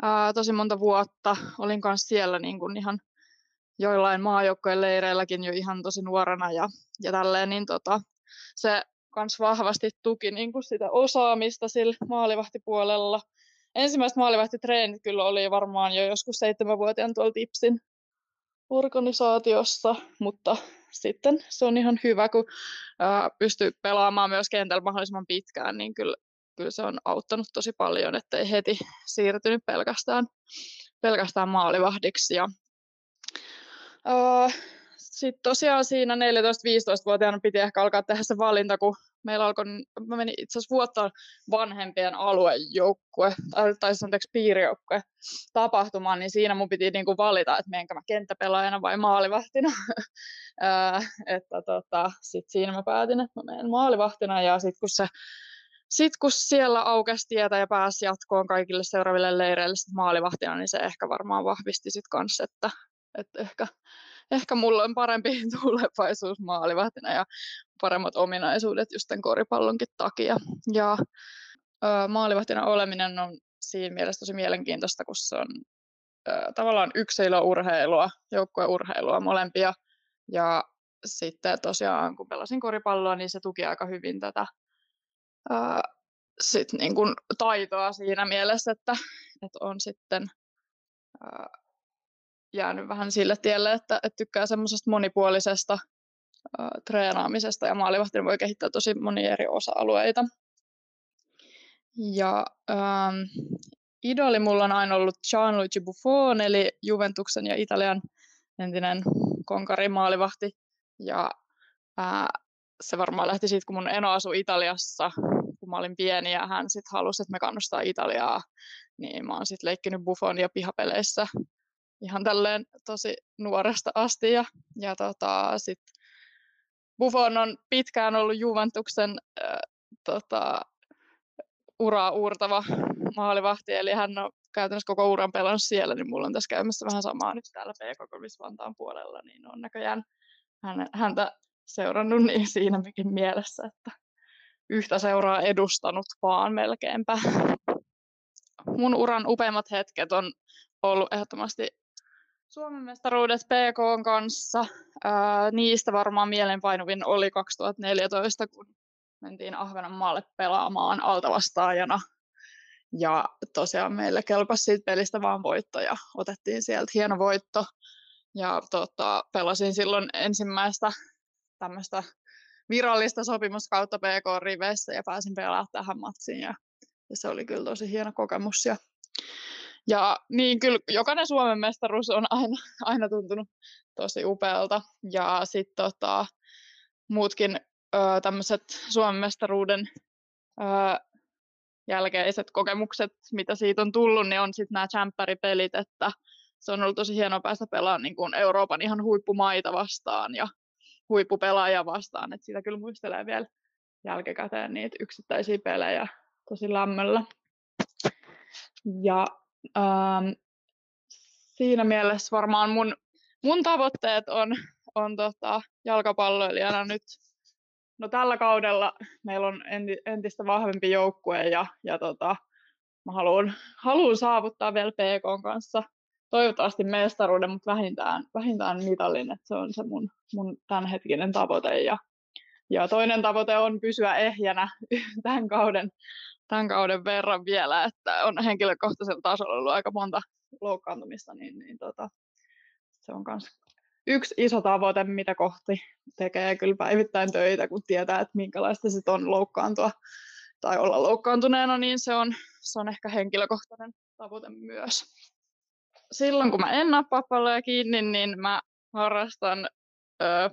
ää, tosi monta vuotta. Olin kanssa siellä niin kuin ihan joillain maajoukkojen leireilläkin jo ihan tosi nuorena ja, ja tälleen, niin tota, se kans vahvasti tuki niin kuin sitä osaamista sillä maalivahtipuolella. Ensimmäiset maalivahtitreenit kyllä oli varmaan jo joskus seitsemänvuotiaan tuolla Tipsin organisaatiossa, mutta sitten se on ihan hyvä, kun ää, pystyy pelaamaan myös kentällä mahdollisimman pitkään, niin kyllä, kyllä se on auttanut tosi paljon, ettei heti siirtynyt pelkästään, pelkästään maalivahdiksi. Ja Uh, sitten tosiaan siinä 14-15-vuotiaana piti ehkä alkaa tehdä se valinta, kun meillä alkoi, mä menin itse asiassa vuotta vanhempien aluejoukkue, tai, tai anteeksi piirijoukkue tapahtumaan, niin siinä mun piti niinku valita, että menenkö mä kenttäpelaajana vai maalivahtina. että tota, sitten siinä mä päätin, että mä menen maalivahtina, ja sitten kun se sitten kun siellä aukesi tietä ja pääsi jatkoon kaikille seuraaville leireille maalivahtina, niin se ehkä varmaan vahvisti sitten kanssa, että, että ehkä, ehkä mulla on parempi tulevaisuus maalivahtina ja paremmat ominaisuudet just tämän koripallonkin takia. Ja ö, maalivahtina oleminen on siinä mielessä tosi mielenkiintoista, kun se on ö, tavallaan yksilöurheilua, joukkueurheilua molempia. Ja sitten tosiaan, kun pelasin koripalloa, niin se tuki aika hyvin tätä ö, sit niin kuin taitoa siinä mielessä, että, että on sitten jäänyt vähän sille tielle, että, että tykkää semmoisesta monipuolisesta äh, treenaamisesta ja maalivahtina voi kehittää tosi monia eri osa-alueita. Ja ähm, idoli mulla on aina ollut Gianluigi Buffon, eli Juventuksen ja Italian entinen konkari maalivahti. Ja äh, se varmaan lähti siitä, kun mun eno asui Italiassa, kun mä olin pieni ja hän sitten halusi, että me kannustaa Italiaa. Niin mä oon sitten leikkinyt Buffonia pihapeleissä ihan tälleen tosi nuoresta asti. Ja, ja tota, sit Buffon on pitkään ollut Juventuksen äh, tota, uraa uurtava maalivahti, eli hän on käytännössä koko uran pelannut siellä, niin mulla on tässä käymässä vähän samaa nyt täällä PK Vantaan puolella, niin on näköjään häntä seurannut niin siinä mielessä, että yhtä seuraa edustanut vaan melkeinpä. Mun uran upeimmat hetket on ollut ehdottomasti Suomen mestaruudet PK kanssa. Ää, niistä varmaan mielenpainuvin oli 2014, kun mentiin Ahvenanmaalle pelaamaan altavastaajana. Ja tosiaan meille kelpasi siitä pelistä vaan voitto ja otettiin sieltä hieno voitto. Ja tota, pelasin silloin ensimmäistä tämmöistä virallista sopimuskautta PK-riveissä ja pääsin pelaamaan tähän matsiin. Ja, ja se oli kyllä tosi hieno kokemus. Ja, ja niin kyllä jokainen Suomen mestaruus on aina, aina tuntunut tosi upealta. Ja sitten tota, muutkin tämmöiset Suomen mestaruuden ö, jälkeiset kokemukset, mitä siitä on tullut, niin on sitten nämä champparipelit, että se on ollut tosi hienoa päästä pelaamaan niin kuin Euroopan ihan huippumaita vastaan ja huippupelaajia vastaan, että siitä kyllä muistelee vielä jälkikäteen niitä yksittäisiä pelejä tosi lämmöllä. Ja ähm, siinä mielessä varmaan mun, mun tavoitteet on, on tota, jalkapalloilijana nyt no tällä kaudella meillä on entistä vahvempi joukkue ja, ja tota, mä haluan, haluan saavuttaa vielä PK kanssa toivottavasti mestaruuden, mutta vähintään, vähintään mitallin, että se on se mun, mun tämänhetkinen tavoite. Ja, ja toinen tavoite on pysyä ehjänä tämän kauden, tämän kauden verran vielä, että on henkilökohtaisella tasolla ollut aika monta loukkaantumista, niin, niin tota, se on myös yksi iso tavoite, mitä kohti tekee kyllä päivittäin töitä, kun tietää, että minkälaista se on loukkaantua tai olla loukkaantuneena, niin se on, se on ehkä henkilökohtainen tavoite myös silloin kun mä en nappaa palloja kiinni, niin mä harrastan ö,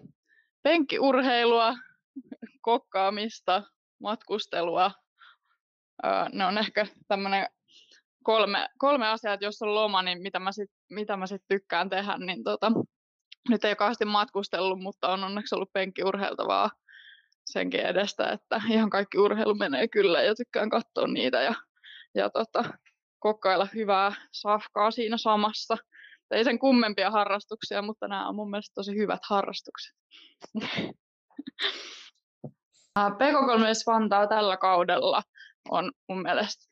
penkkiurheilua, kokkaamista, matkustelua. Ne on ehkä tämmöinen kolme, kolme asiaa, että jos on loma, niin mitä mä sitten mitä mä sit tykkään tehdä, niin tota, nyt ei kauheasti matkustellut, mutta on onneksi ollut penkkiurheiltavaa senkin edestä, että ihan kaikki urheilu menee kyllä ja tykkään katsoa niitä ja, ja tota, kokkailla hyvää safkaa siinä samassa. Ei sen kummempia harrastuksia, mutta nämä on mun mielestä tosi hyvät harrastukset. PK3 Vantaa tällä kaudella on mun mielestä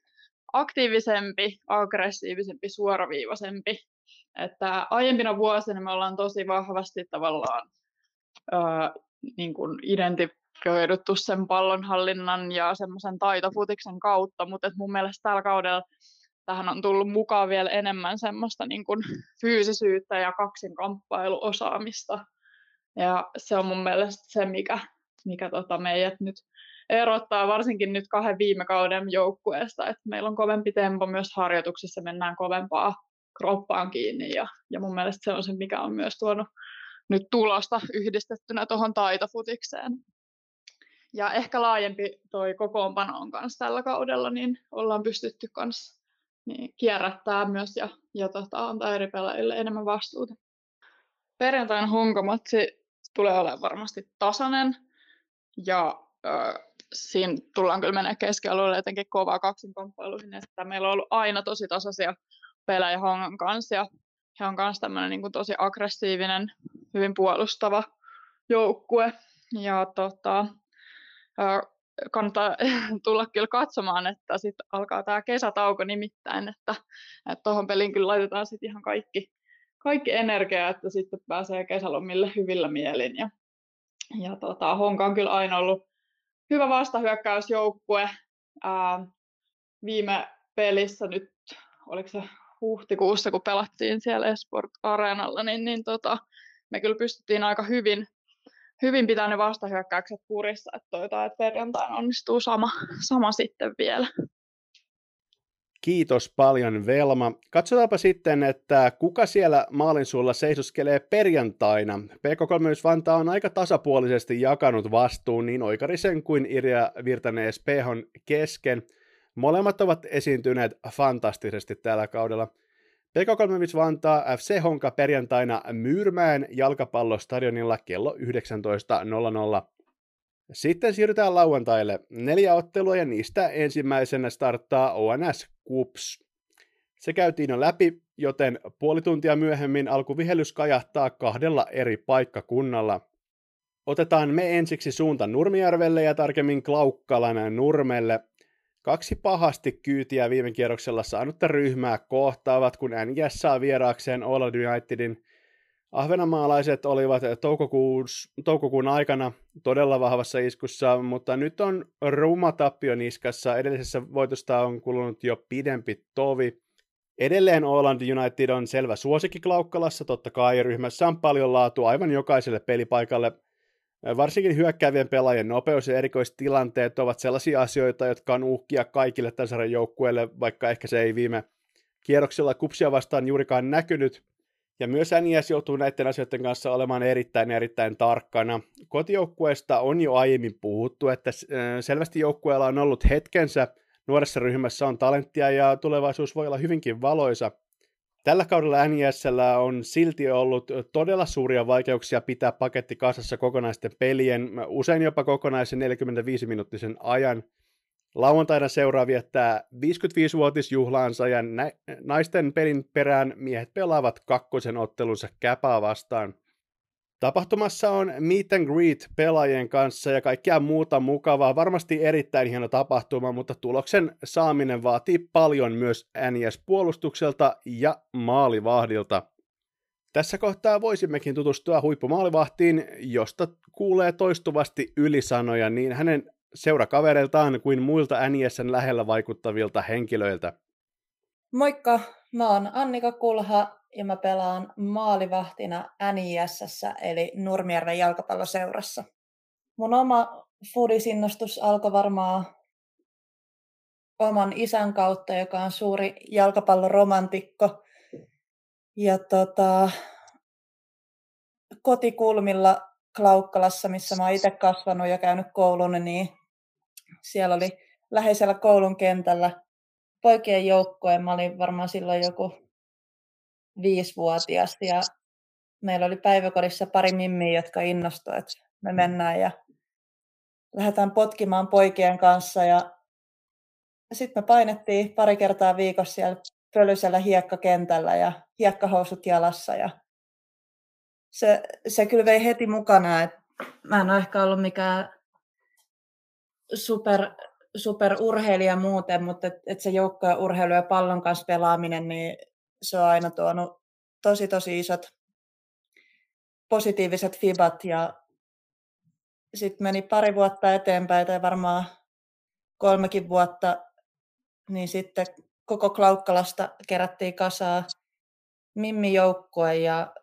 aktiivisempi, aggressiivisempi, suoraviivaisempi. Että aiempina vuosina me ollaan tosi vahvasti tavallaan ää, niin kuin identifioiduttu sen pallonhallinnan ja semmoisen taitofutiksen kautta, mutta et mun mielestä tällä kaudella tähän on tullut mukaan vielä enemmän semmoista niin kuin fyysisyyttä ja kaksinkamppailuosaamista. Ja se on mun mielestä se, mikä, mikä tota meidät nyt erottaa varsinkin nyt kahden viime kauden joukkueesta, että meillä on kovempi tempo myös harjoituksissa, mennään kovempaa kroppaan kiinni ja, ja mun mielestä se on se, mikä on myös tuonut nyt tulosta yhdistettynä tuohon taitofutikseen. Ja ehkä laajempi toi kokoonpano on kanssa tällä kaudella, niin ollaan pystytty kanssa niin kierrättää myös ja, ja tota, antaa eri pelaajille enemmän vastuuta. Perjantain honkamatsi tulee olemaan varmasti tasainen ja siinä tullaan kyllä mennä keskialueelle jotenkin kovaa kaksinkamppailuihin, että meillä on ollut aina tosi tasaisia pelejä Hongan kanssa ja he on myös tämmöinen niin kuin tosi aggressiivinen, hyvin puolustava joukkue. Ja tota, kannattaa tulla kyllä katsomaan, että sitten alkaa tämä kesätauko nimittäin, että tuohon peliin kyllä laitetaan sitten ihan kaikki, kaikki energia, että sitten pääsee kesälomille hyvillä mielin. Ja, ja tota, Honka on kyllä aina ollut hyvä vastahyökkäysjoukkue. Ää, viime pelissä nyt, oliko se huhtikuussa, kun pelattiin siellä Esport Areenalla, niin, niin tota, me kyllä pystyttiin aika hyvin hyvin pitää ne vastahyökkäykset kurissa, että toivotaan, että perjantaina onnistuu sama, sama sitten vielä. Kiitos paljon Velma. Katsotaanpa sitten, että kuka siellä maalin sulla seisoskelee perjantaina. PK3 Vantaa on aika tasapuolisesti jakanut vastuun niin Oikarisen kuin Irja Virtanen SPHn kesken. Molemmat ovat esiintyneet fantastisesti tällä kaudella. PK35 Vantaa FC Honka perjantaina Myyrmäen jalkapallostadionilla kello 19.00. Sitten siirrytään lauantaille. Neljä ottelua ja niistä ensimmäisenä starttaa ONS Kups. Se käytiin jo läpi, joten puoli tuntia myöhemmin alkuvihellys kajahtaa kahdella eri paikkakunnalla. Otetaan me ensiksi suunta Nurmijärvelle ja tarkemmin Klaukkalan Nurmelle. Kaksi pahasti kyytiä viime kierroksella saanutta ryhmää kohtaavat, kun NJS saa vieraakseen All Unitedin Ahvenanmaalaiset olivat toukokuun, aikana todella vahvassa iskussa, mutta nyt on ruma tappio niskassa. Edellisessä voitosta on kulunut jo pidempi tovi. Edelleen Oland United on selvä suosikki Klaukkalassa, totta kai ryhmässä on paljon laatua aivan jokaiselle pelipaikalle. Varsinkin hyökkäävien pelaajien nopeus ja erikoistilanteet ovat sellaisia asioita, jotka on uhkia kaikille tasarjan joukkueille, vaikka ehkä se ei viime kierroksella kupsia vastaan juurikaan näkynyt – ja myös NIS joutuu näiden asioiden kanssa olemaan erittäin erittäin tarkkana. Kotijoukkueesta on jo aiemmin puhuttu, että äh, selvästi joukkueella on ollut hetkensä, nuoressa ryhmässä on talenttia ja tulevaisuus voi olla hyvinkin valoisa. Tällä kaudella NISllä on silti ollut todella suuria vaikeuksia pitää paketti kasassa kokonaisten pelien, usein jopa kokonaisen 45-minuuttisen ajan – Lauantaina seuraa viettää 55-vuotisjuhlaansa ja nä- naisten pelin perään miehet pelaavat kakkosen ottelunsa käpää vastaan. Tapahtumassa on meet and greet pelaajien kanssa ja kaikkea muuta mukavaa. Varmasti erittäin hieno tapahtuma, mutta tuloksen saaminen vaatii paljon myös NS-puolustukselta ja maalivahdilta. Tässä kohtaa voisimmekin tutustua huippumaalivahtiin, josta kuulee toistuvasti ylisanoja niin hänen seurakavereiltaan kuin muilta NISn lähellä vaikuttavilta henkilöiltä. Moikka, mä oon Annika Kulha ja mä pelaan maalivahtina NISS eli Nurmijärven jalkapalloseurassa. Mun oma fudisinnostus alkoi varmaan oman isän kautta, joka on suuri jalkapalloromantikko. Ja tota, kotikulmilla Klaukkalassa, missä mä oon itse kasvanut ja käynyt koulun, niin siellä oli läheisellä koulun kentällä poikien joukkue. Mä olin varmaan silloin joku viisivuotias ja meillä oli päiväkodissa pari mimmiä, jotka innostuivat, että me mm. mennään ja lähdetään potkimaan poikien kanssa ja sitten me painettiin pari kertaa viikossa siellä pölyisellä hiekkakentällä ja hiekkahousut jalassa ja se, se kyllä vei heti mukana, että mä en ole ehkä ollut mikään super, super urheilija muuten, mutta et, et se joukkojen urheilu ja pallon kanssa pelaaminen, niin se on aina tuonut tosi tosi isot positiiviset fibat ja sitten meni pari vuotta eteenpäin tai varmaan kolmekin vuotta, niin sitten koko Klaukkalasta kerättiin kasaa Mimmi-joukkue ja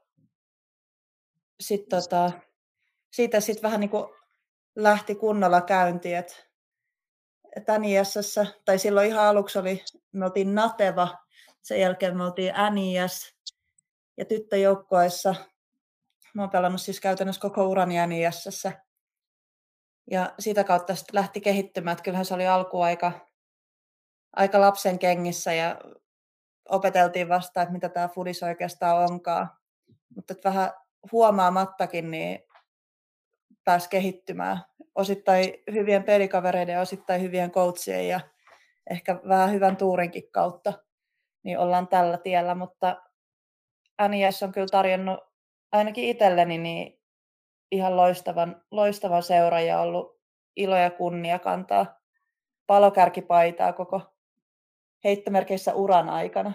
sit tota, siitä sitten vähän niin kuin lähti kunnolla käyntiin, että NISS, tai silloin ihan aluksi oli, me oltiin Nateva, sen jälkeen me oltiin NIS, ja tyttöjoukkoissa, mä oon pelannut siis käytännössä koko urani NISS, ja sitä kautta sitten lähti kehittymään, että kyllähän se oli alkuaika aika lapsen kengissä, ja opeteltiin vasta, että mitä tämä fudis oikeastaan onkaan. Mutta vähän huomaamattakin niin pääsi kehittymään osittain hyvien pelikavereiden ja osittain hyvien coachien ja ehkä vähän hyvän tuurinkin kautta, niin ollaan tällä tiellä, mutta NIS on kyllä tarjonnut ainakin itselleni niin ihan loistavan, loistavan seuran ja ollut ilo ja kunnia kantaa palokärkipaitaa koko heittomerkeissä uran aikana.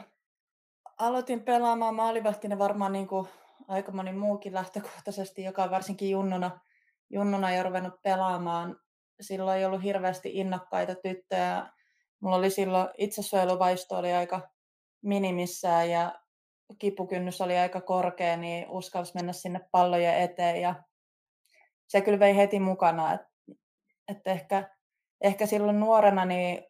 Aloitin pelaamaan maalivahtina varmaan niin kuin aika moni muukin lähtökohtaisesti, joka varsinkin junnuna, junnuna jo ruvennut pelaamaan. Silloin ei ollut hirveästi innokkaita tyttöjä. Mulla oli silloin itsesuojeluvaisto oli aika minimissään ja kipukynnys oli aika korkea, niin uskalsi mennä sinne pallojen eteen ja se kyllä vei heti mukana, että, että ehkä, ehkä silloin nuorena niin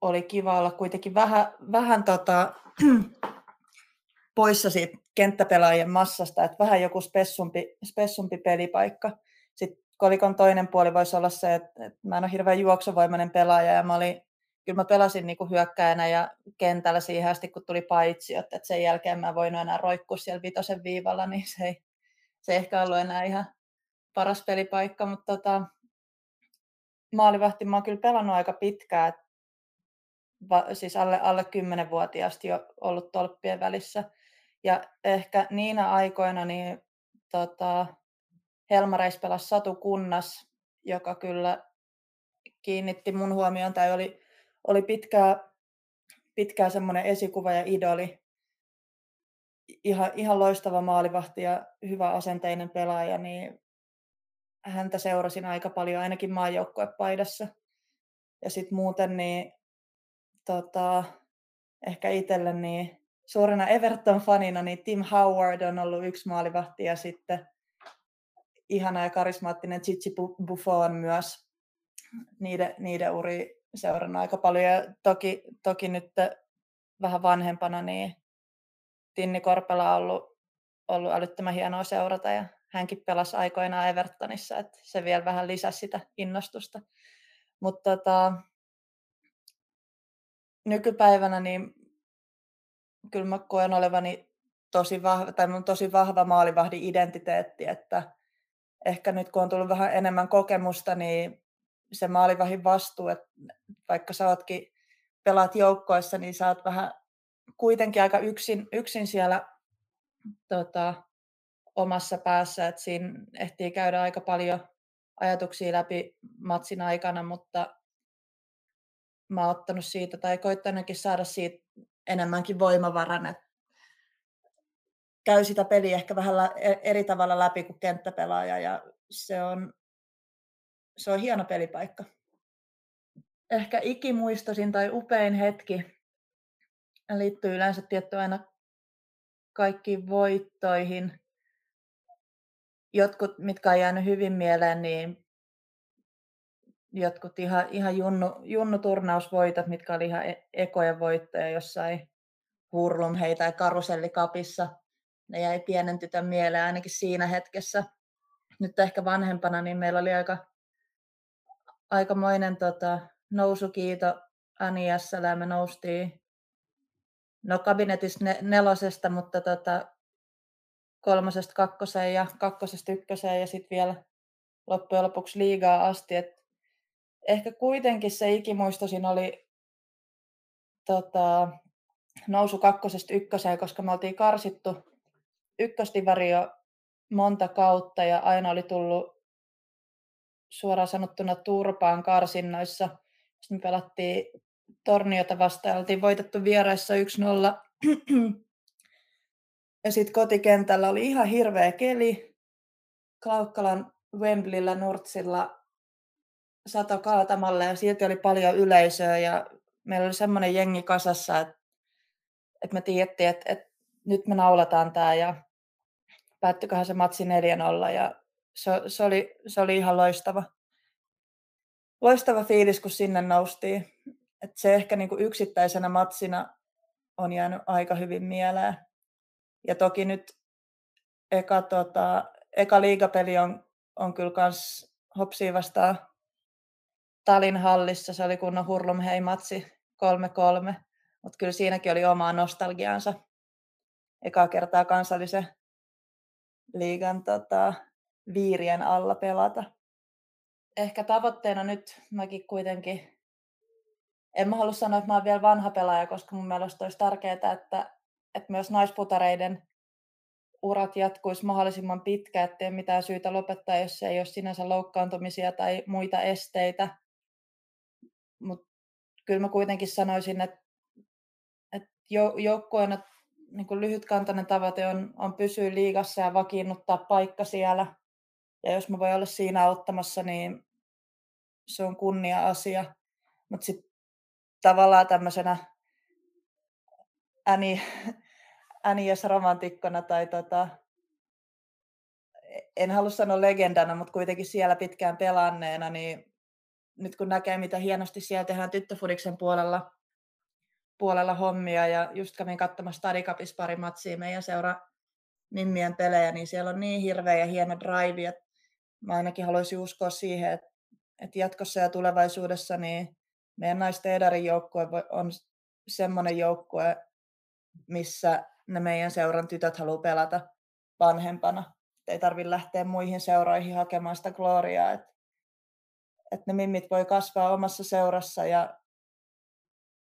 oli kiva olla kuitenkin vähän, vähän tota, poissa siitä kenttäpelaajien massasta, että vähän joku spessumpi, spessumpi pelipaikka. Sitten kolikon toinen puoli voisi olla se, että, mä en ole hirveän juoksuvoimainen pelaaja ja mä olin, kyllä mä pelasin niin kuin hyökkäänä ja kentällä siihen asti, kun tuli paitsi, että sen jälkeen mä voin enää roikkua siellä vitosen viivalla, niin se ei, se ei ehkä ollut enää ihan paras pelipaikka, mutta tota, maalivahti mä oon kyllä pelannut aika pitkään, va, siis alle, alle 10-vuotiaasti jo ollut tolppien välissä. Ja ehkä niinä aikoina niin, tota, Helmareis pelasi Satu Kunnas, joka kyllä kiinnitti mun huomioon tai oli, oli pitkää, pitkää semmoinen esikuva ja idoli. Ihan, ihan loistava maalivahti ja hyvä asenteinen pelaaja, niin häntä seurasin aika paljon ainakin maajoukkuepaidassa. Ja sitten muuten niin tota, ehkä itselle niin suurena Everton-fanina, niin Tim Howard on ollut yksi maalivahti ja sitten ihana ja karismaattinen Chichi Buffon myös niiden, niiden uri seurannut aika paljon. Ja toki, toki nyt vähän vanhempana, niin Tinni Korpela on ollut, ollut älyttömän hienoa seurata ja hänkin pelasi aikoinaan Evertonissa, että se vielä vähän lisäsi sitä innostusta. Mutta tota, nykypäivänä niin kyllä mä koen olevani tosi vahva, tai mun tosi vahva maalivahdin identiteetti, että ehkä nyt kun on tullut vähän enemmän kokemusta, niin se maalivahin vastuu, että vaikka sä ootkin, pelaat joukkoissa, niin sä oot vähän kuitenkin aika yksin, yksin siellä tota, omassa päässä, että siinä ehtii käydä aika paljon ajatuksia läpi matsin aikana, mutta mä oon ottanut siitä tai koittanutkin saada siitä enemmänkin voimavaran, että käy sitä peliä ehkä vähän e-, eri tavalla läpi kuin kenttäpelaaja ja se on, se on hieno pelipaikka. Ehkä ikimuistosin tai upein hetki liittyy yleensä tietty aina kaikkiin voittoihin. Jotkut, mitkä on jäänyt hyvin mieleen, niin jotkut ihan, ihan junnu, junnuturnausvoitot, mitkä oli ihan e-, ekoja voittoja jossain Hurlum heitä ja karusellikapissa. Ne jäi pienen tytön mieleen ainakin siinä hetkessä. Nyt ehkä vanhempana, niin meillä oli aika, aikamoinen tota, nousukiito Aniassa, ja me noustiin no kabinetissa ne, nelosesta, mutta tota, kolmosesta kakkoseen ja kakkosesta ykköseen ja sitten vielä loppujen lopuksi liigaa asti. Et ehkä kuitenkin se ikimuistosin oli tota, nousu kakkosesta ykköseen, koska me oltiin karsittu ykköstivari jo monta kautta ja aina oli tullut suoraan sanottuna turpaan karsinnoissa. Sitten me pelattiin Torniota vastaan ja oltiin voitettu vieraissa 1-0. ja sitten kotikentällä oli ihan hirveä keli. Klaukkalan Wembleyllä Nurtsilla sato kaatamalle ja silti oli paljon yleisöä ja meillä oli semmoinen jengi kasassa, että, että me tiedettiin, että, että nyt me naulataan tämä ja päättyiköhän se matsi 4-0 ja se, se, oli, se oli ihan loistava. Loistava fiilis, kun sinne noustiin. Et se ehkä niinku yksittäisenä matsina on jäänyt aika hyvin mieleen. Ja toki nyt eka, tota, eka liigapeli on, on kyllä kans Hopsiin vastaan Talin hallissa. Se oli kunnon hurlumhei-matsi 3-3. Mutta kyllä siinäkin oli omaa nostalgiaansa. Eka kertaa kansallisen liigan tota, viirien alla pelata. Ehkä tavoitteena nyt mäkin kuitenkin, en mä halua sanoa, että mä oon vielä vanha pelaaja, koska mun mielestä olisi tärkeää, että, että myös naisputareiden urat jatkuisi mahdollisimman pitkä, ettei mitään syytä lopettaa, jos ei ole sinänsä loukkaantumisia tai muita esteitä. Mutta kyllä mä kuitenkin sanoisin, että, että joukkueena niin kuin lyhytkantainen tavoite on, on pysyä liigassa ja vakiinnuttaa paikka siellä. Ja jos mä voin olla siinä auttamassa, niin se on kunnia-asia. Mutta sitten tavallaan tämmöisenä äni, äniäs romantikkona tai tota, en halua sanoa legendana, mutta kuitenkin siellä pitkään pelanneena, niin nyt kun näkee, mitä hienosti siellä tehdään tyttöfudiksen puolella, puolella hommia ja just kävin katsomassa Stadikapis pari matsia meidän seura Mimmien pelejä, niin siellä on niin hirveä ja hieno drive, että mä ainakin haluaisin uskoa siihen, että, että jatkossa ja tulevaisuudessa niin meidän naisten edarin joukkue on semmoinen joukkue, missä ne meidän seuran tytöt haluaa pelata vanhempana. Ei tarvitse lähteä muihin seuroihin hakemaan sitä gloriaa. Että, että ne mimmit voi kasvaa omassa seurassa ja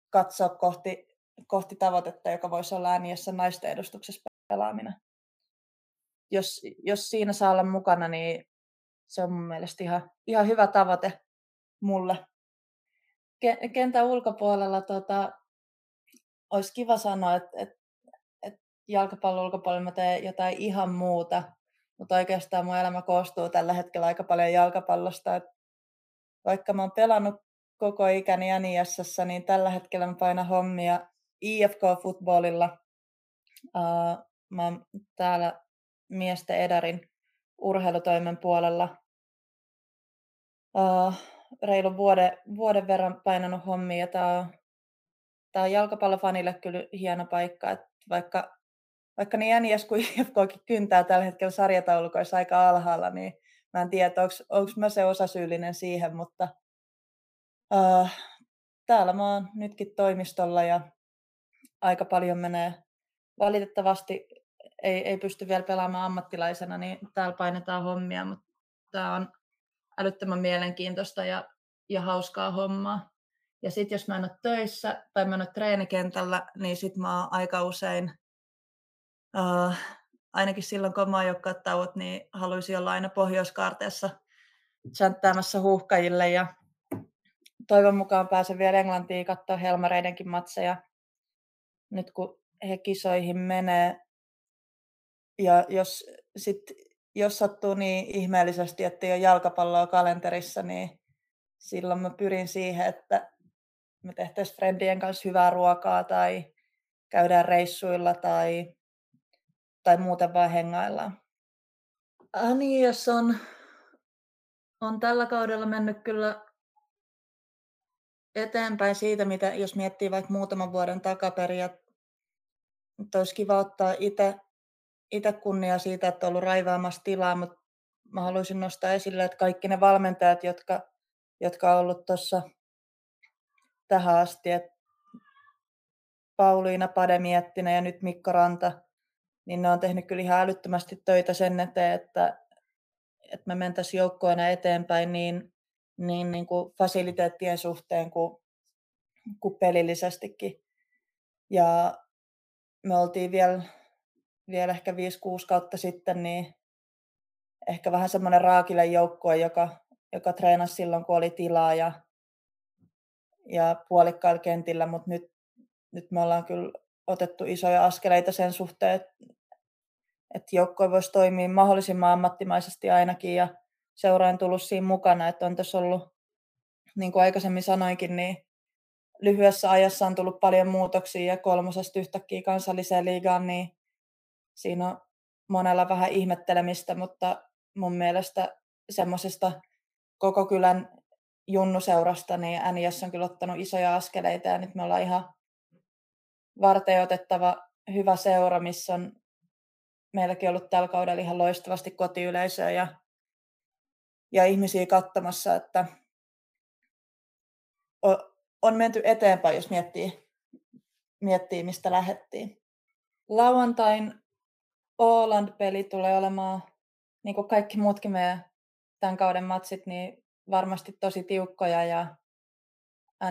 katsoa kohti, kohti tavoitetta, joka voisi olla ääniessä naisten edustuksessa pelaaminen. Jos, jos siinä saa olla mukana, niin se on mun mielestä ihan, ihan hyvä tavoite mulle. Kentän ulkopuolella tota, olisi kiva sanoa, että, että, että jalkapallon ulkopuolella mä teen jotain ihan muuta, mutta oikeastaan mun elämä koostuu tällä hetkellä aika paljon jalkapallosta. Että vaikka mä oon pelannut koko ikäni NISS, niin tällä hetkellä mä painan hommia IFK-futbolilla. Uh, mä oon täällä miesten edarin urheilutoimen puolella uh, reilun vuoden, vuoden verran painanut hommia. Tämä on, tää on jalkapallofanille kyllä hieno paikka, että vaikka, vaikka niin NIS kuin IFKkin kyntää tällä hetkellä sarjataulukoissa aika alhaalla, niin mä en tiedä, onko mä se osasyyllinen siihen, mutta uh, täällä mä oon nytkin toimistolla ja aika paljon menee valitettavasti ei, ei pysty vielä pelaamaan ammattilaisena, niin täällä painetaan hommia, mutta tämä on älyttömän mielenkiintoista ja, ja hauskaa hommaa. Ja sitten jos mä en ole töissä tai mä en ole treenikentällä, niin sitten mä oon aika usein, uh, ainakin silloin kun mä oon tauot, niin haluaisin olla aina pohjoiskaarteessa chanttäämässä huuhkajille ja toivon mukaan pääsen vielä Englantiin katsoa Helmareidenkin matseja nyt kun he kisoihin menee. Ja jos, sit, jos sattuu niin ihmeellisesti, että ei ole jalkapalloa kalenterissa, niin silloin mä pyrin siihen, että me tehtäisiin friendien kanssa hyvää ruokaa tai käydään reissuilla tai, tai muuten vaan hengaillaan. Niin, jos on, on tällä kaudella mennyt kyllä eteenpäin siitä, mitä jos miettii vaikka muutaman vuoden takaperin, että olisi kiva ottaa itse kunnia siitä, että on ollut raivaamassa tilaa, mutta mä haluaisin nostaa esille, että kaikki ne valmentajat, jotka, jotka on ollut tuossa tähän asti, että Pauliina Pademiettinen ja nyt Mikko Ranta, niin ne on tehnyt kyllä ihan älyttömästi töitä sen eteen, että, että me mentäisiin joukkoina eteenpäin niin, niin, niin kuin fasiliteettien suhteen kuin, kuin pelillisestikin. Ja me oltiin vielä vielä ehkä 5-6 kautta sitten, niin ehkä vähän semmoinen raakille joukkue, joka, joka treenasi silloin, kun oli tilaa ja, ja puolikkailla kentillä, mutta nyt, nyt me ollaan kyllä otettu isoja askeleita sen suhteen, että, että joukkue voisi toimia mahdollisimman ammattimaisesti ainakin ja seuraan tullut siinä mukana, että on tässä ollut, niin kuin aikaisemmin sanoinkin, niin lyhyessä ajassa on tullut paljon muutoksia ja kolmosesta yhtäkkiä kansalliseen liigaan, niin siinä on monella vähän ihmettelemistä, mutta mun mielestä semmoisesta koko kylän junnuseurasta, niin NIS on kyllä ottanut isoja askeleita ja nyt me ollaan ihan varten otettava hyvä seura, missä on meilläkin ollut tällä kaudella ihan loistavasti kotiyleisöä ja, ja ihmisiä katsomassa, että on menty eteenpäin, jos miettii, miettii mistä lähettiin. Lauantain Åland-peli tulee olemaan, niin kuin kaikki muutkin meidän tämän kauden matsit, niin varmasti tosi tiukkoja ja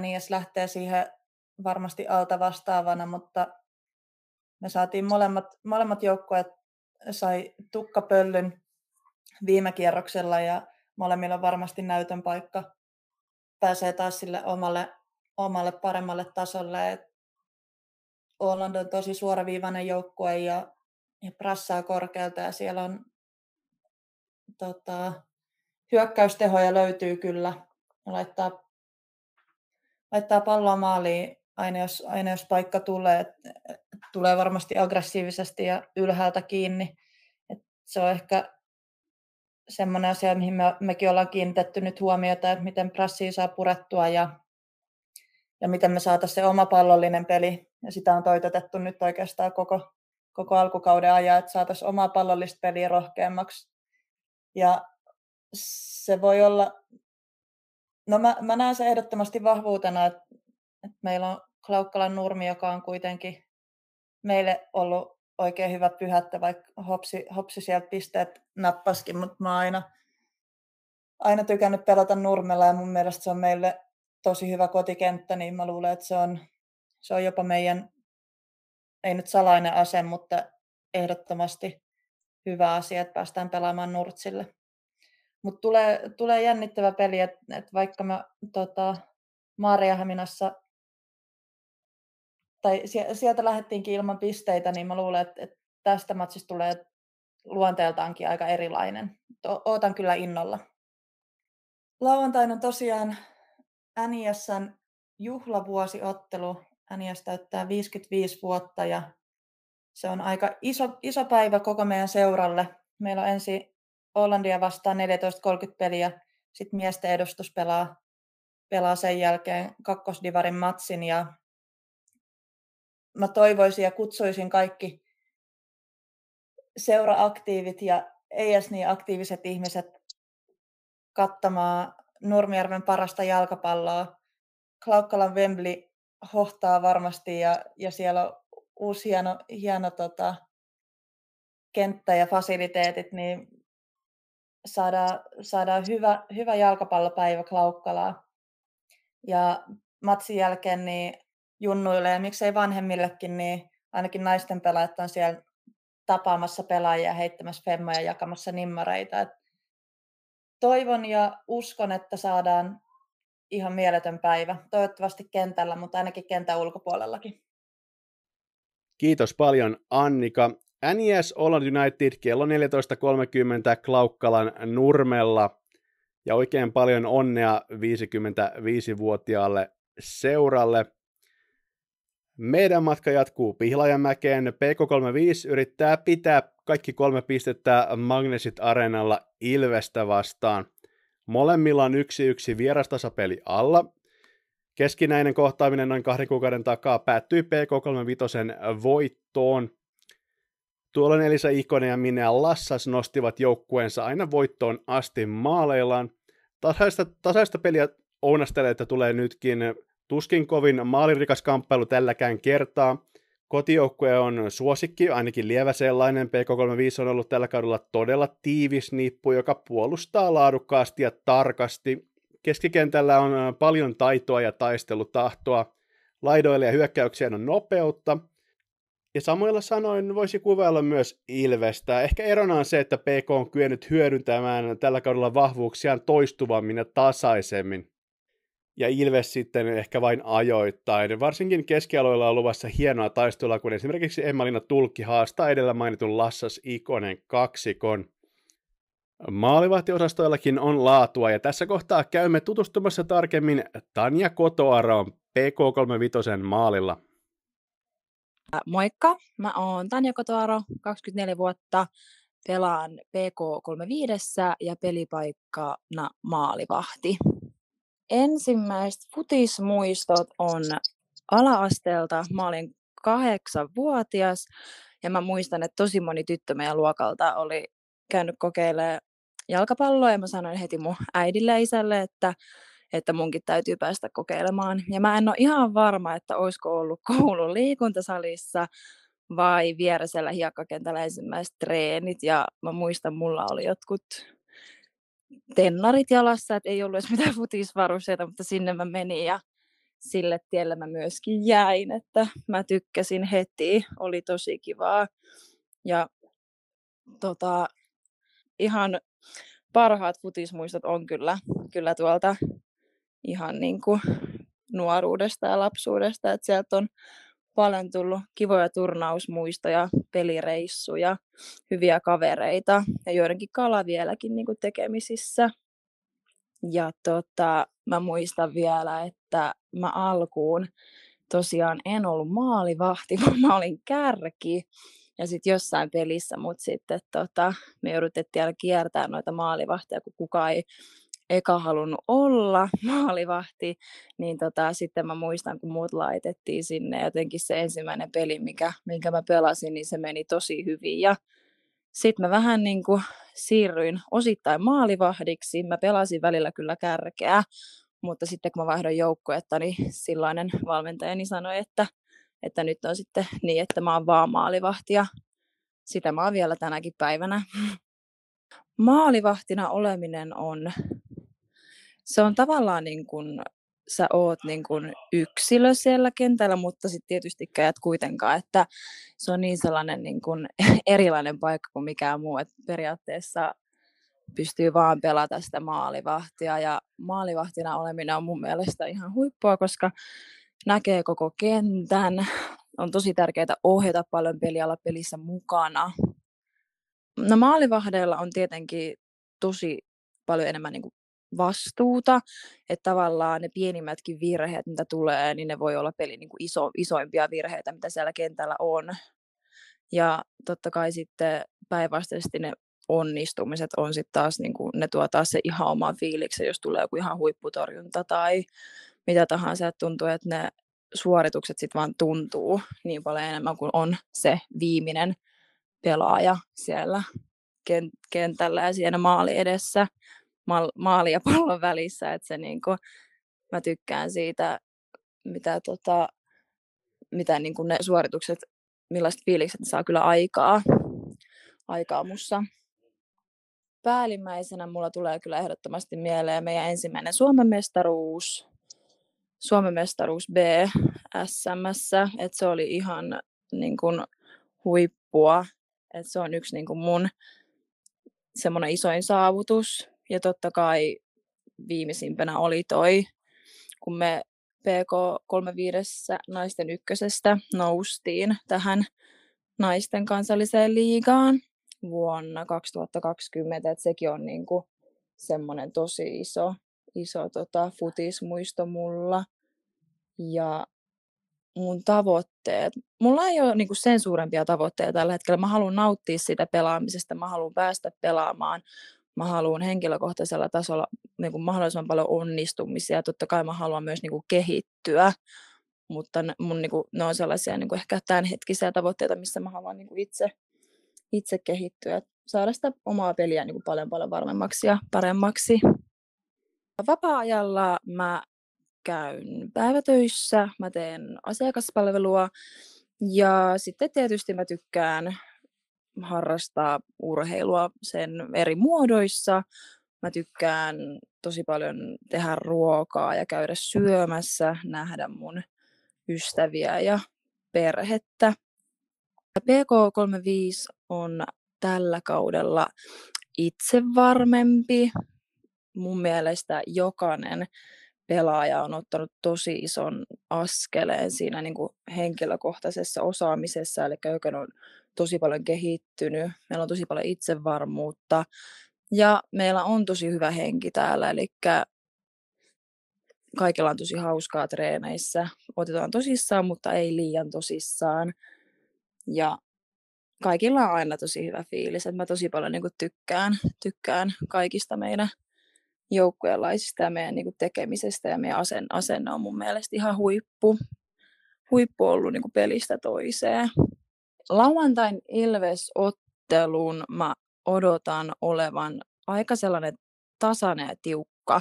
NIS lähtee siihen varmasti alta vastaavana, mutta me saatiin molemmat, molemmat joukkueet sai tukkapöllyn viime kierroksella ja molemmilla on varmasti näytön paikka. Pääsee taas sille omalle, omalle paremmalle tasolle. Et on tosi suoraviivainen joukkue ja ja prassaa korkealta ja siellä on tota, hyökkäystehoja löytyy kyllä. Laittaa, laittaa palloa maaliin aina jos, aina jos paikka tulee. Tulee varmasti aggressiivisesti ja ylhäältä kiinni. Et se on ehkä semmoinen asia, mihin me, mekin ollaan kiinnitetty nyt huomiota, että miten prassia saa purettua ja, ja miten me saataisiin se oma pallollinen peli. Ja sitä on toitotettu nyt oikeastaan koko, koko alkukauden ajan, että saataisiin omaa pallollista peliä rohkeammaksi. Ja se voi olla, no mä, mä näen se ehdottomasti vahvuutena, että, että meillä on Klaukkalan nurmi, joka on kuitenkin meille ollut oikein hyvä pyhättä, vaikka hopsi, hopsi sieltä pisteet nappaskin, mutta mä oon aina, aina tykännyt pelata nurmella ja mun mielestä se on meille tosi hyvä kotikenttä, niin mä luulen, että se on, se on jopa meidän, ei nyt salainen ase, mutta ehdottomasti hyvä asia, että päästään pelaamaan Nurtsille. Mutta tulee, tulee jännittävä peli, että et vaikka mä tota, Maariahaminassa tai sieltä lähdettiinkin ilman pisteitä, niin mä luulen, että, tästä matsista tulee luonteeltaankin aika erilainen. Ootan kyllä innolla. Lauantaina on tosiaan NISn juhlavuosiottelu. NIS täyttää 55 vuotta ja se on aika iso, iso päivä koko meidän seuralle. Meillä on ensi Hollandia vastaan 14.30 peliä, sitten miesten edustus pelaa, pelaa sen jälkeen kakkosdivarin matsin ja mä toivoisin ja kutsuisin kaikki seuraaktiivit ja ei edes niin aktiiviset ihmiset kattamaan Nurmijärven parasta jalkapalloa. Klaukkalan Wembley hohtaa varmasti ja, ja siellä on uusi hieno, hieno tota, kenttä ja fasiliteetit, niin saadaan, saadaan hyvä, hyvä jalkapallopäivä Klaukkalaa. Ja matsin jälkeen niin junnuille ja miksei vanhemmillekin, niin ainakin naisten pelaajat on siellä tapaamassa pelaajia, heittämässä femmoja ja jakamassa nimmareita. Et toivon ja uskon, että saadaan ihan mieletön päivä. Toivottavasti kentällä, mutta ainakin kentän ulkopuolellakin. Kiitos paljon Annika. NES Holland United kello 14.30 Klaukkalan Nurmella. Ja oikein paljon onnea 55-vuotiaalle seuralle. Meidän matka jatkuu Pihlajamäkeen. PK35 yrittää pitää kaikki kolme pistettä Magnesit Areenalla Ilvestä vastaan. Molemmilla on yksi yksi vierastasapeli alla. Keskinäinen kohtaaminen noin kahden kuukauden takaa päättyi PK35 voittoon. Tuolloin Elisa Ikonen ja Minea Lassas nostivat joukkueensa aina voittoon asti maaleillaan. Tasaista, tasaista peliä ounastelee, että tulee nytkin tuskin kovin maalirikas kamppailu tälläkään kertaa. Kotijoukkue on suosikki, ainakin lievä sellainen. PK35 on ollut tällä kaudella todella tiivis nippu, joka puolustaa laadukkaasti ja tarkasti. Keskikentällä on paljon taitoa ja taistelutahtoa. Laidoille ja hyökkäyksien on nopeutta. Ja samoilla sanoin voisi kuvailla myös Ilvestä. Ehkä erona on se, että PK on kyennyt hyödyntämään tällä kaudella vahvuuksiaan toistuvammin ja tasaisemmin. Ja Ilves sitten ehkä vain ajoittain. Varsinkin keskialoilla on luvassa hienoa taistelua, kun esimerkiksi Emmalina Tulkki haastaa edellä mainitun Lassas Ikonen kaksikon. Maalivahtiosastoillakin on laatua ja tässä kohtaa käymme tutustumassa tarkemmin Tanja Kotoaroon PK35 maalilla. Moikka, mä oon Tanja Kotoaro, 24 vuotta, pelaan PK35 ja pelipaikkana maalivahti. Ensimmäiset futismuistot on ala-asteelta. Mä olin kahdeksanvuotias ja mä muistan, että tosi moni tyttö meidän luokalta oli käynyt kokeilemaan jalkapalloa ja mä sanoin heti mun äidille ja isälle, että että munkin täytyy päästä kokeilemaan. Ja mä en ole ihan varma, että olisiko ollut koulun liikuntasalissa vai vieresellä hiekkakentällä ensimmäiset treenit. Ja mä muistan, mulla oli jotkut tennarit jalassa, että ei ollut edes mitään futisvarusteita, mutta sinne mä menin ja sille tielle mä myöskin jäin, että mä tykkäsin heti, oli tosi kivaa. Ja tota, ihan parhaat futismuistot on kyllä, kyllä tuolta ihan niin kuin nuoruudesta ja lapsuudesta, että sieltä on paljon tullut kivoja turnausmuistoja, pelireissuja, hyviä kavereita ja joidenkin kala vieläkin niin kuin tekemisissä. Ja tota, mä muistan vielä, että mä alkuun tosiaan en ollut maalivahti, vaan mä olin kärki. Ja sitten jossain pelissä mut sitten tota, me joudutettiin aina kiertää noita maalivahtia, kun kukaan ei eka halunnut olla maalivahti, niin tota, sitten mä muistan, kun muut laitettiin sinne, jotenkin se ensimmäinen peli, mikä, minkä mä pelasin, niin se meni tosi hyvin. Ja sitten mä vähän niin kuin siirryin osittain maalivahdiksi. Mä pelasin välillä kyllä kärkeä, mutta sitten kun mä vaihdoin joukkuetta, niin silloinen valmentajani sanoi, että, että nyt on sitten niin, että mä oon vaan maalivahti ja sitä mä oon vielä tänäkin päivänä. Maalivahtina oleminen on se on tavallaan niin kuin sä oot niin kuin yksilö siellä kentällä, mutta sitten tietysti et kuitenkaan, että se on niin sellainen niin kuin erilainen paikka kuin mikään muu, että periaatteessa pystyy vaan pelata sitä maalivahtia ja maalivahtina oleminen on mun mielestä ihan huippua, koska näkee koko kentän, on tosi tärkeää ohjata paljon peliala pelissä mukana. No maalivahdeilla on tietenkin tosi paljon enemmän niin kuin vastuuta, että tavallaan ne pienimmätkin virheet, mitä tulee, niin ne voi olla pelin niin kuin iso, isoimpia virheitä, mitä siellä kentällä on. Ja totta kai sitten päinvastaisesti ne onnistumiset on sitten taas, niin kuin, ne tuo taas se ihan oman fiiliksen, jos tulee joku ihan huipputorjunta tai mitä tahansa, että tuntuu, että ne suoritukset sitten vaan tuntuu niin paljon enemmän kuin on se viimeinen pelaaja siellä kentällä ja siinä maali edessä, maali ja pallon välissä, että se niin kuin, mä tykkään siitä, mitä, tota, mitä niin kuin ne suoritukset, millaiset fiilikset saa kyllä aikaa, aikaa mussa. Päällimmäisenä mulla tulee kyllä ehdottomasti mieleen meidän ensimmäinen Suomen mestaruus, Suomen mestaruus B SMS, että se oli ihan niin kuin, huippua, että se on yksi niin kuin mun semmoinen isoin saavutus. Ja totta kai viimeisimpänä oli toi, kun me PK35 naisten ykkösestä noustiin tähän naisten kansalliseen liigaan vuonna 2020, että sekin on niin kuin semmoinen tosi iso, iso tota, futismuisto mulla. Ja mun tavoitteet. Mulla ei ole niin kuin sen suurempia tavoitteita tällä hetkellä. Mä haluan nauttia sitä pelaamisesta, mä haluan päästä pelaamaan, mä haluan henkilökohtaisella tasolla niin kuin mahdollisimman paljon onnistumisia. Totta kai mä haluan myös niin kuin kehittyä, mutta mun, niin kuin, ne on sellaisia niin kuin ehkä tämänhetkisiä tavoitteita, missä mä haluan niin kuin itse, itse kehittyä, saada sitä omaa peliä niin kuin paljon paljon varmemmaksi ja paremmaksi. Vapaa-ajalla mä käyn päivätöissä, mä teen asiakaspalvelua ja sitten tietysti mä tykkään harrastaa urheilua sen eri muodoissa. Mä tykkään tosi paljon tehdä ruokaa ja käydä syömässä, nähdä mun ystäviä ja perhettä. PK35 on tällä kaudella itse varmempi. Mun mielestä jokainen pelaaja on ottanut tosi ison askeleen siinä niin kuin henkilökohtaisessa osaamisessa, eli jokainen on tosi paljon kehittynyt, meillä on tosi paljon itsevarmuutta ja meillä on tosi hyvä henki täällä, eli kaikilla on tosi hauskaa treeneissä, otetaan tosissaan, mutta ei liian tosissaan. Ja kaikilla on aina tosi hyvä fiilis, että mä tosi paljon niin tykkään, tykkään kaikista meidän joukkueenlaisista ja meidän niin tekemisestä ja meidän asen, asenne on mun mielestä ihan huippu, huippu ollut niin pelistä toiseen. Lauantain Ilves-ottelun mä odotan olevan aika sellainen tasainen ja tiukka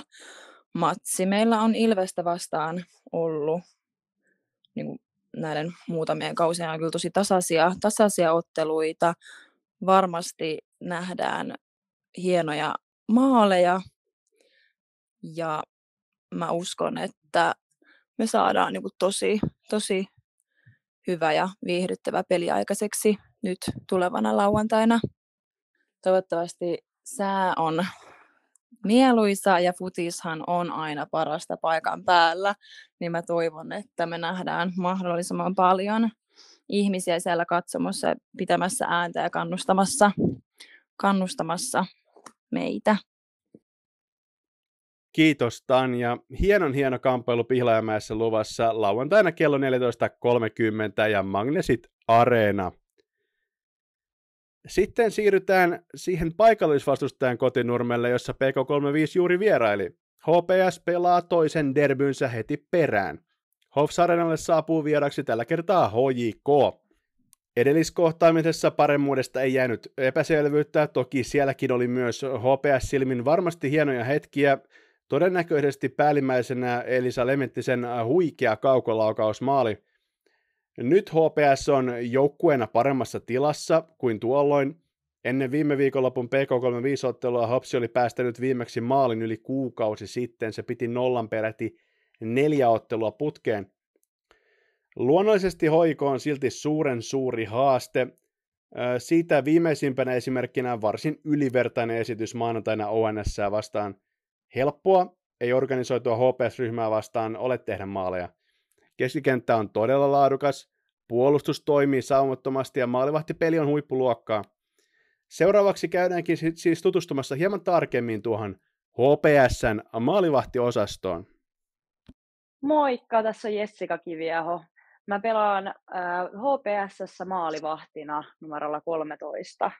matsi. Meillä on Ilvestä vastaan ollut niin kuin näiden muutamien kausien kyllä tosi tasaisia, tasaisia otteluita. Varmasti nähdään hienoja maaleja ja mä uskon, että me saadaan niin kuin tosi, tosi hyvä ja viihdyttävä peli aikaiseksi nyt tulevana lauantaina. Toivottavasti sää on mieluisa ja futishan on aina parasta paikan päällä, niin mä toivon, että me nähdään mahdollisimman paljon ihmisiä siellä katsomossa pitämässä ääntä ja kannustamassa, kannustamassa meitä. Kiitos Tanja. Hienon hieno kamppailu Pihlajamäessä luvassa lauantaina kello 14.30 ja Magnesit Areena. Sitten siirrytään siihen paikallisvastustajan kotinurmelle, jossa PK35 juuri vieraili. HPS pelaa toisen derbynsä heti perään. Hofs Arenalle saapuu vieraksi tällä kertaa HJK. Edelliskohtaamisessa paremmuudesta ei jäänyt epäselvyyttä, toki sielläkin oli myös HPS-silmin varmasti hienoja hetkiä, Todennäköisesti päällimmäisenä Elisa Lementtisen huikea kaukolaukausmaali. Nyt HPS on joukkueena paremmassa tilassa kuin tuolloin. Ennen viime viikonlopun PK35-ottelua Hopsi oli päästänyt viimeksi maalin yli kuukausi sitten. Se piti nollan peräti neljä ottelua putkeen. Luonnollisesti hoiko on silti suuren suuri haaste. Siitä viimeisimpänä esimerkkinä varsin ylivertainen esitys maanantaina ONS vastaan. Helppoa, ei organisoitua HPS-ryhmää vastaan ole tehdä maaleja. Keskikenttä on todella laadukas, puolustus toimii saumattomasti ja maalivahtipeli on huippuluokkaa. Seuraavaksi käydäänkin siis tutustumassa hieman tarkemmin tuohon HPSn maalivahtiosastoon. Moikka, tässä on Jessica Kiviaho. Mä pelaan äh, HPSssä maalivahtina numerolla 13.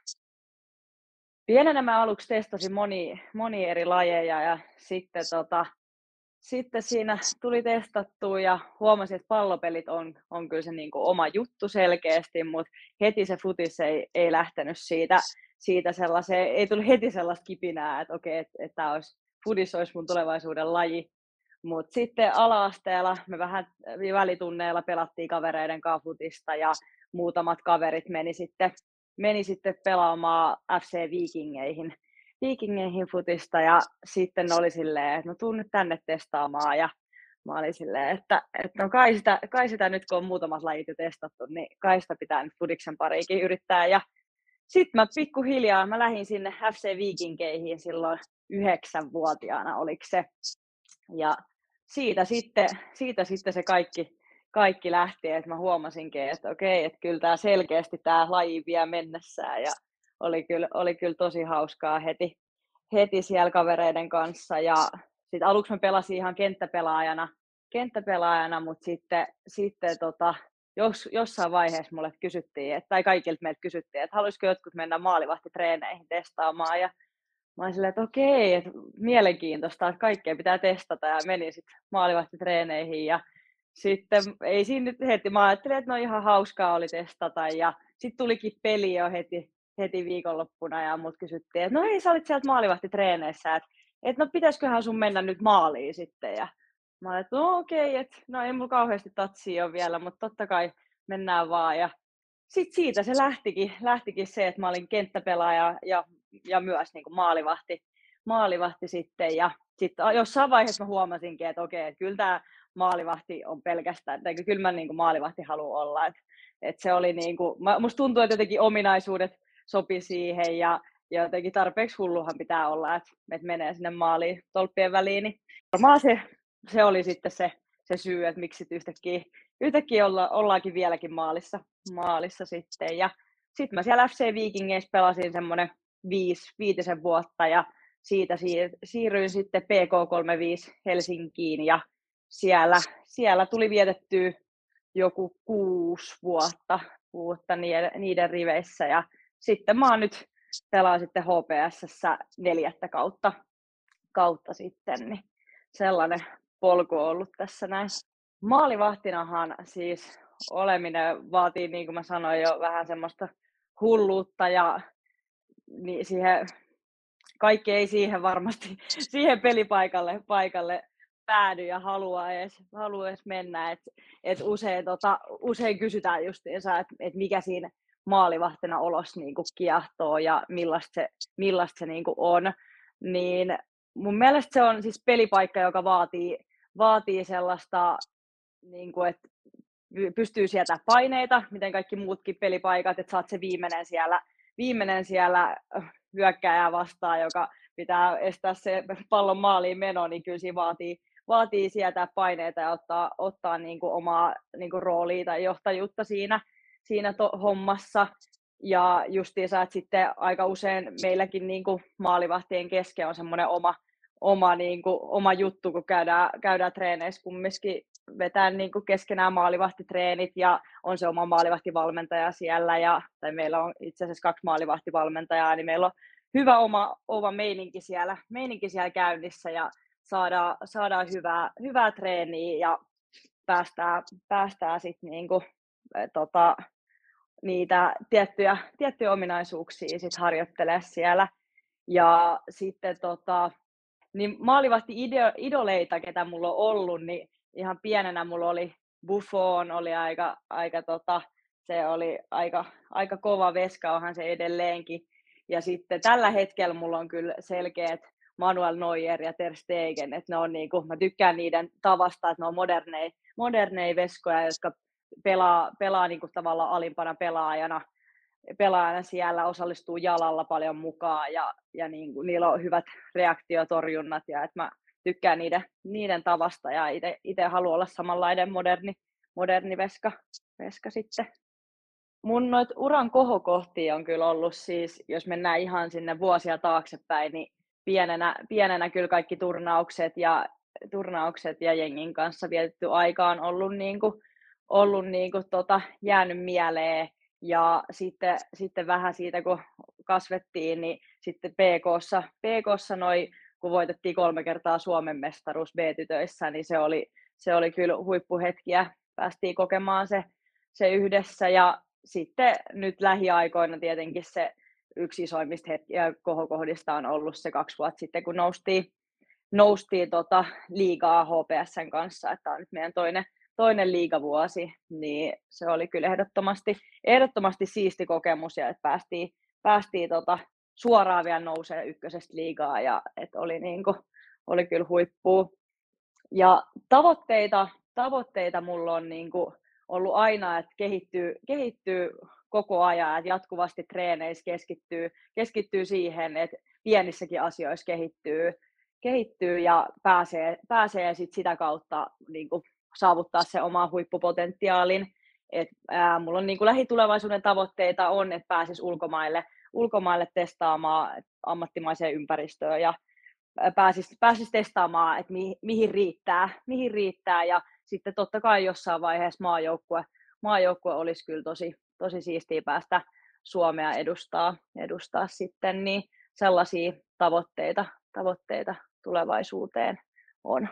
Pienenä mä aluksi testasin moni, moni eri lajeja ja sitten, tota, sitten siinä tuli testattua ja huomasin, että pallopelit on, on kyllä se niin kuin oma juttu selkeästi, mutta heti se futis ei, ei lähtenyt siitä, siitä sellaiseen, ei tullut heti sellaista kipinää, että okei, että, että olisi, fudis olisi mun tulevaisuuden laji. Mutta sitten ala-asteella me vähän välitunneilla pelattiin kavereiden kanssa futista ja muutamat kaverit meni sitten, meni sitten pelaamaan FC Vikingeihin, Vikingeihin futista ja sitten oli silleen, että no tuun nyt tänne testaamaan ja mä olin silleen, että, että no kai sitä, kai sitä nyt kun on muutamat lajit jo testattu, niin kai sitä pitää nyt fudiksen pariikin yrittää ja sitten mä pikkuhiljaa, mä lähdin sinne FC Vikingeihin silloin yhdeksänvuotiaana, oliko se. Ja siitä sitten, siitä sitten se kaikki, kaikki lähti, että mä huomasinkin, että okei, että kyllä tämä selkeästi tämä laji vie mennessään ja oli kyllä, oli kyllä tosi hauskaa heti, heti siellä kavereiden kanssa ja sitten aluksi mä pelasin ihan kenttäpelaajana, kenttäpelaajana mutta sitten, sitten tota, jos, jossain vaiheessa mulle kysyttiin, että, tai kaikilta meiltä kysyttiin, että haluaisiko jotkut mennä maalivahtitreeneihin testaamaan. Ja mä olin silleen, että okei, että mielenkiintoista, että kaikkea pitää testata. Ja menin sitten maalivahtitreeneihin ja sitten ei siinä nyt heti, mä ajattelin, että no ihan hauskaa oli testata. Ja sitten tulikin peli jo heti, heti viikonloppuna ja mut kysyttiin, että no ei, sä olit sieltä maalivahtitreeneissä, että, että no pitäisiköhän sun mennä nyt maaliin sitten. Ja Mä olin, että no okei, okay, että no ei mulla kauheasti tatsia ole vielä, mutta totta kai mennään vaan. Ja sitten siitä se lähtikin, lähtikin se, että mä olin kenttäpelaaja ja, ja myös niin kuin maalivahti, maalivahti sitten. Ja sitten jossain vaiheessa mä huomasinkin, että okei, että kyllä tämä maalivahti on pelkästään, että kyllä mä niin kuin maalivahti haluan olla. Että, että se oli niin kuin, musta tuntuu, että jotenkin ominaisuudet sopi siihen ja, ja jotenkin tarpeeksi hulluhan pitää olla, että, että menee sinne maaliin tolppien väliin. Niin varmaan se se oli sitten se, se syy, että miksi yhtäkkiä, yhtäkkiä olla, ollaankin vieläkin maalissa, maalissa sitten. Ja sitten mä siellä FC Vikingeissä pelasin semmoinen viisi, viitisen vuotta ja siitä siir- siirryin sitten PK35 Helsinkiin ja siellä, siellä tuli vietettyä joku kuusi vuotta, vuotta niiden, riveissä ja sitten mä oon nyt pelaan sitten HPSssä neljättä kautta, kautta sitten, niin sellainen polku ollut tässä näin. Maalivahtinahan siis oleminen vaatii, niin kuin mä sanoin jo, vähän semmoista hulluutta ja niin siihen, kaikki ei siihen varmasti, siihen pelipaikalle paikalle päädy ja halua edes, halua edes mennä. Et, et usein, tota, usein kysytään justiinsa, että et mikä siinä maalivahtina olos niinku kiehtoo ja millaista se, millaista se niinku on. Niin mun mielestä se on siis pelipaikka, joka vaatii vaatii sellaista, niin kuin, että pystyy sieltä paineita, miten kaikki muutkin pelipaikat, että saat se viimeinen siellä, viimeinen siellä hyökkääjää vastaan, joka pitää estää se pallon maaliin meno, niin kyllä siinä vaatii, vaatii sieltä paineita ja ottaa, ottaa niin kuin omaa niin kuin roolia tai johtajuutta siinä, siinä to, hommassa. Ja justiinsa, että sitten aika usein meilläkin niin kuin maalivahtien kesken on semmoinen oma, oma, niin kuin, oma juttu, kun käydään, käydään treeneissä kumminkin vetää niin kuin keskenään maalivahtitreenit ja on se oma maalivahtivalmentaja siellä ja, tai meillä on itse asiassa kaksi maalivahtivalmentajaa, niin meillä on hyvä oma, oma meininki, siellä, meininki siellä käynnissä ja saadaan, saadaan hyvää, hyvää treeniä ja päästään, päästään sitten niin kuin, tota, niitä tiettyjä, tiettyjä ominaisuuksia sit harjoittelee siellä. Ja sitten tota, niin maalivahti idoleita, ketä mulla on ollut, niin ihan pienenä mulla oli Buffon, oli aika, aika tota, se oli aika, aika kova veska, onhan se edelleenkin. Ja sitten tällä hetkellä mulla on kyllä selkeät Manuel Neuer ja Ter Stegen, että ne on niinku, mä tykkään niiden tavasta, että ne on moderneja, moderneja veskoja, jotka pelaa, pelaa niinku tavallaan alimpana pelaajana, pelaajana siellä, osallistuu jalalla paljon mukaan ja, ja niinku, niillä on hyvät reaktiotorjunnat ja että mä tykkään niiden, niiden tavasta ja itse haluan olla samanlainen moderni, moderni veska, veska sitten. Mun noit uran kohokohtia on kyllä ollut siis, jos mennään ihan sinne vuosia taaksepäin, niin pienenä, pienenä kyllä kaikki turnaukset ja, turnaukset ja jengin kanssa vietetty aika on ollut, niin kuin, ollut niin kuin, tota, jäänyt mieleen. Ja sitten, sitten vähän siitä, kun kasvettiin, niin sitten PKssa, PKssa noi, kun voitettiin kolme kertaa Suomen mestaruus B-tytöissä, niin se oli, se oli kyllä huippuhetkiä. Päästiin kokemaan se, se yhdessä ja sitten nyt lähiaikoina tietenkin se yksi isoimmista hetkiä kohokohdista on ollut se kaksi vuotta sitten, kun noustiin, noustiin tota liigaa HPSn kanssa, että on nyt meidän toinen, toinen liigavuosi, niin se oli kyllä ehdottomasti, ehdottomasti siisti kokemus ja että päästiin, päästiin tota suoraan vielä nousee ykkösestä liigaa ja että oli, niin kuin, oli kyllä huippu. Ja tavoitteita, tavoitteita mulla on niin kuin ollut aina, että kehittyy, kehittyy koko ajan, että jatkuvasti treeneissä keskittyy, keskittyy siihen, että pienissäkin asioissa kehittyy, kehittyy ja pääsee, pääsee sit sitä kautta niin kuin, saavuttaa se oma huippupotentiaalin. Et, ää, mulla on niin kuin, lähitulevaisuuden tavoitteita on, että pääsis ulkomaille, ulkomaille testaamaan ammattimaiseen ympäristöön ja pääsis, pääsis testaamaan, että mi, mihin riittää, mihin riittää ja sitten totta kai jossain vaiheessa maajoukkue, maajoukkue olisi kyllä tosi, tosi siistiä päästä Suomea edustaa, edustaa sitten, niin sellaisia tavoitteita, tavoitteita tulevaisuuteen on.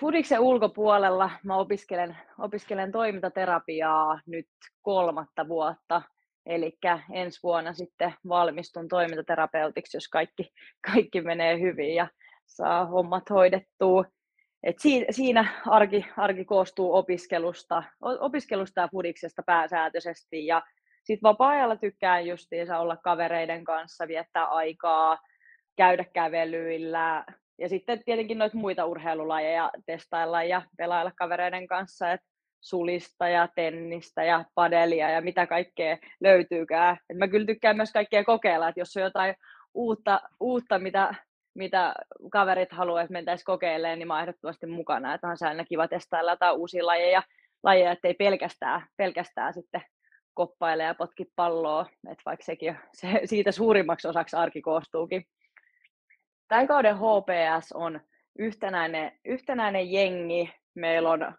Fudiksen ulkopuolella mä opiskelen, opiskelen toimintaterapiaa nyt kolmatta vuotta, eli ensi vuonna sitten valmistun toimintaterapeutiksi, jos kaikki, kaikki menee hyvin ja saa hommat hoidettua. Et siinä arki, arki koostuu opiskelusta, opiskelusta ja fudiksesta pääsääntöisesti ja sitten vapaa-ajalla tykkään justiinsa olla kavereiden kanssa, viettää aikaa, käydä kävelyillä ja sitten tietenkin noita muita urheilulajeja testailla ja pelailla kavereiden kanssa, että sulista ja tennistä ja padelia ja mitä kaikkea löytyykään. Et mä kyllä tykkään myös kaikkea kokeilla, että jos on jotain uutta, uutta mitä mitä kaverit haluaa, että mentäisiin kokeilemaan, niin mä ehdottomasti mukana. Että on se aina kiva testailla jotain uusia lajeja, lajeja ettei pelkästään, pelkästään sitten koppaile ja potki palloa, että vaikka sekin se, siitä suurimmaksi osaksi arki koostuukin. Tämän kauden HPS on yhtenäinen, yhtenäinen jengi. Meillä on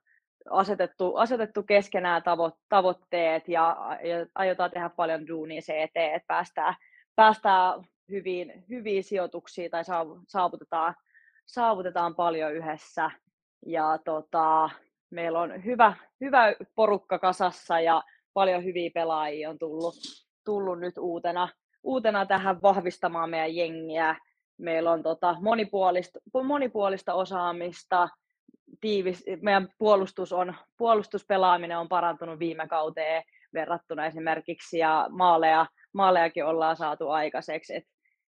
asetettu, asetettu keskenään tavo, tavoitteet ja, ja aiotaan tehdä paljon duunia se eteen, että päästään, päästään hyviin, hyviä sijoituksia tai saavutetaan, saavutetaan paljon yhdessä. Ja tota, meillä on hyvä, hyvä porukka kasassa ja paljon hyviä pelaajia on tullut, tullut nyt uutena, uutena tähän vahvistamaan meidän jengiä. Meillä on tota monipuolista, monipuolista osaamista, tiivis, meidän puolustus on, puolustuspelaaminen on parantunut viime kauteen verrattuna esimerkiksi ja maaleja, maalejakin ollaan saatu aikaiseksi. Et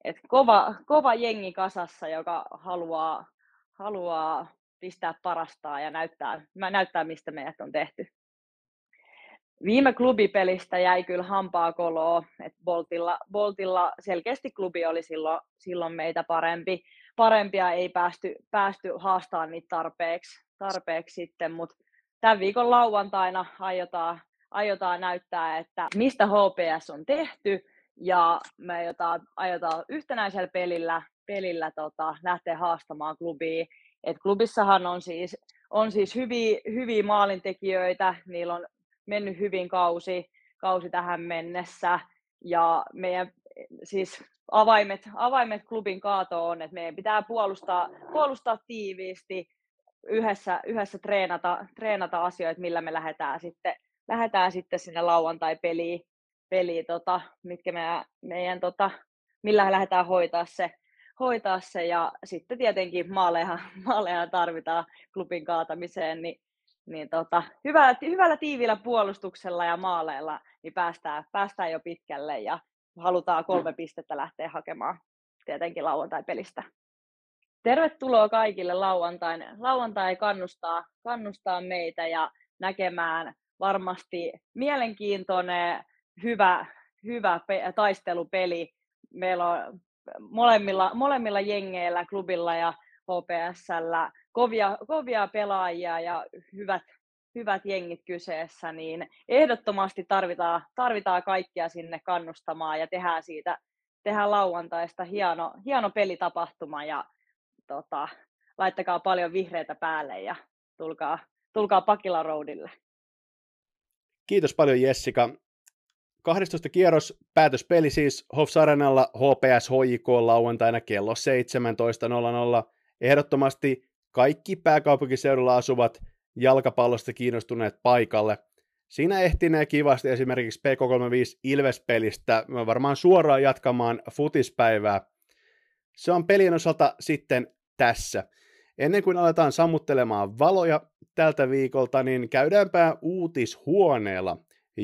et kova, kova jengi kasassa, joka haluaa, haluaa pistää parastaa ja näyttää, näyttää, mistä meidät on tehty. Viime klubipelistä jäi kyllä hampaa koloa, että Boltilla, Boltilla selkeästi klubi oli silloin, silloin meitä parempi. Parempia ei päästy, päästy haastamaan niitä tarpeeksi, tarpeeksi sitten, mutta tämän viikon lauantaina aiotaan, aiotaan näyttää, että mistä HPS on tehty ja me aiotaan, aiotaan yhtenäisellä pelillä, pelillä tota, lähteä haastamaan klubia. Et klubissahan on siis, on siis hyviä, hyviä maalintekijöitä, niillä on mennyt hyvin kausi, kausi tähän mennessä. Ja meidän siis avaimet, avaimet klubin kaatoon on, että meidän pitää puolustaa, puolustaa tiiviisti, yhdessä, yhdessä treenata, treenata asioita, millä me lähdetään sitten, lähdetään sitten sinne lauantai-peliin peli, tota, mitkä meidän, meidän tota, millä lähdetään hoitaa se, hoitaa se ja sitten tietenkin maaleja, maaleja tarvitaan klubin kaatamiseen, niin, niin tota, hyvällä, hyvällä tiivillä puolustuksella ja maaleilla niin päästään, päästään jo pitkälle ja halutaan kolme pistettä lähteä hakemaan. tietenkin lauantai-pelistä. Tervetuloa kaikille lauantain. Lauantai kannustaa, kannustaa meitä ja näkemään varmasti mielenkiintoinen, hyvä, hyvä pe- taistelupeli. Meillä on molemmilla, molemmilla jengeillä, klubilla ja HPSllä kovia, kovia pelaajia ja hyvät, hyvät jengit kyseessä, niin ehdottomasti tarvitaan, tarvitaan kaikkia sinne kannustamaan ja tehdään siitä tehdään lauantaista hieno, hieno pelitapahtuma ja tota, laittakaa paljon vihreitä päälle ja tulkaa, tulkaa Pakila Roadille. Kiitos paljon Jessica. 12 kierros päätöspeli siis Hofs Arenalla HPS HJK lauantaina kello 17.00. Ehdottomasti kaikki pääkaupunkiseudulla asuvat jalkapallosta kiinnostuneet paikalle. Siinä ehtinee kivasti esimerkiksi PK35 Ilves-pelistä varmaan suoraan jatkamaan futispäivää. Se on pelien osalta sitten tässä. Ennen kuin aletaan sammuttelemaan valoja tältä viikolta, niin käydäänpä uutishuoneella.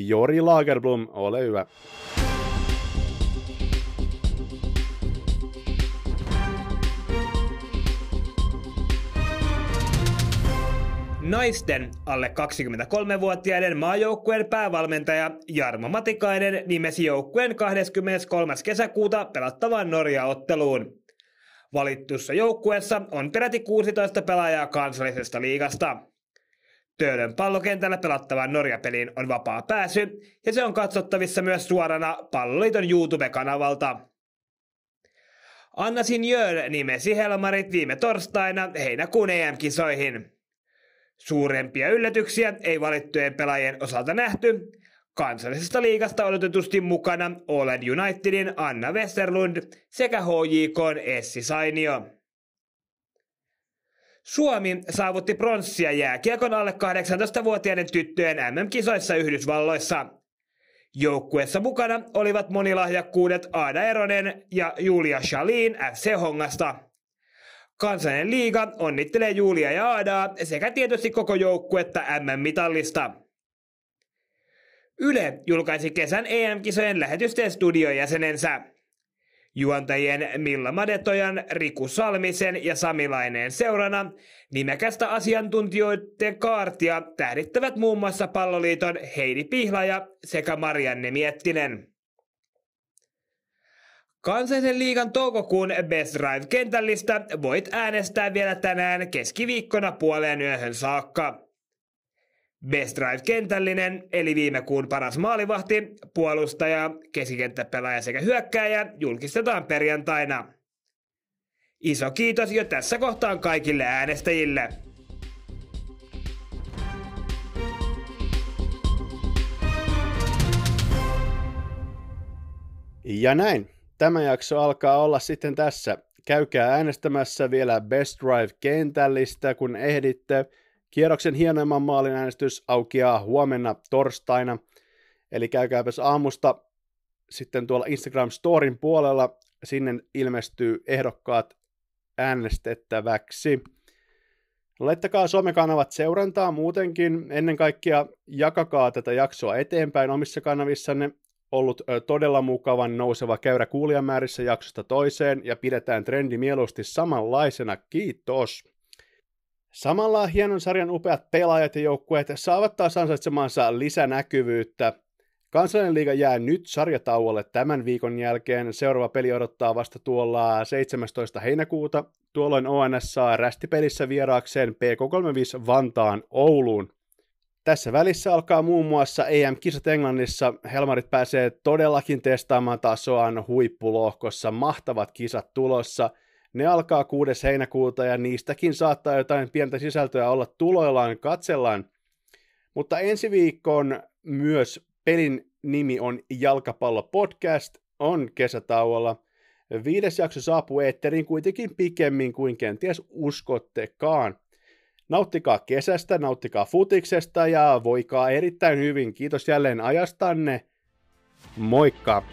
Jori Lagerblom, ole hyvä. Naisten alle 23-vuotiaiden maajoukkueen päävalmentaja Jarmo Matikainen nimesi joukkueen 23. kesäkuuta pelattavaan Norja-otteluun. Valittussa joukkueessa on peräti 16 pelaajaa kansallisesta liigasta. Töölön pallokentällä pelattavaan Norja-peliin on vapaa pääsy, ja se on katsottavissa myös suorana Palloliiton YouTube-kanavalta. Anna Sinjör nimesi Helmarit viime torstaina heinäkuun EM-kisoihin. Suurempia yllätyksiä ei valittujen pelaajien osalta nähty. Kansallisesta liigasta odotetusti mukana Olen Unitedin Anna Westerlund sekä HJK Essi Sainio. Suomi saavutti pronssia jääkiekon alle 18-vuotiaiden tyttöjen MM-kisoissa Yhdysvalloissa. Joukkueessa mukana olivat monilahjakkuudet Aada Eronen ja Julia Shalin FC Hongasta. Kansallinen liiga onnittelee Julia ja Aadaa sekä tietysti koko joukkuetta MM-mitallista. Yle julkaisi kesän EM-kisojen lähetysten studiojäsenensä. Juontajien Milla Madetojan, Riku Salmisen ja Samilaineen seurana nimekästä asiantuntijoiden kaartia tähdittävät muun muassa palloliiton Heidi Pihlaja sekä Marianne Miettinen. Kansallisen liigan toukokuun Best Drive-kentällistä voit äänestää vielä tänään keskiviikkona puoleen yöhön saakka. Best Drive-kentällinen, eli viime kuun paras maalivahti, puolustaja, keskikenttäpelaaja sekä hyökkääjä, julkistetaan perjantaina. Iso kiitos jo tässä kohtaan kaikille äänestäjille. Ja näin. Tämä jakso alkaa olla sitten tässä. Käykää äänestämässä vielä Best Drive-kentällistä, kun ehditte. Kierroksen hienoimman maalin äänestys aukeaa huomenna torstaina. Eli käykääpäs aamusta sitten tuolla Instagram Storin puolella. Sinne ilmestyy ehdokkaat äänestettäväksi. Laittakaa somekanavat seurantaa muutenkin. Ennen kaikkea jakakaa tätä jaksoa eteenpäin omissa kanavissanne. Ollut todella mukavan nouseva käyrä kuulijamäärissä jaksosta toiseen ja pidetään trendi mieluusti samanlaisena. Kiitos! Samalla hienon sarjan upeat pelaajat ja joukkueet saavat taas ansaitsemansa lisänäkyvyyttä. Kansallinen liiga jää nyt sarjatauolle tämän viikon jälkeen. Seuraava peli odottaa vasta tuolla 17. heinäkuuta. Tuolloin ONS saa rästipelissä vieraakseen PK35 Vantaan Ouluun. Tässä välissä alkaa muun muassa EM-kisat Englannissa. Helmarit pääsee todellakin testaamaan tasoaan huippulohkossa. Mahtavat kisat tulossa. Ne alkaa 6. heinäkuuta ja niistäkin saattaa jotain pientä sisältöä olla tuloillaan, katsellaan. Mutta ensi viikon myös pelin nimi on Jalkapallo Podcast, on kesätauolla. Viides jakso saapuu eetteriin kuitenkin pikemmin kuin kenties uskottekaan. Nauttikaa kesästä, nauttikaa futiksesta ja voikaa erittäin hyvin. Kiitos jälleen ajastanne. Moikka!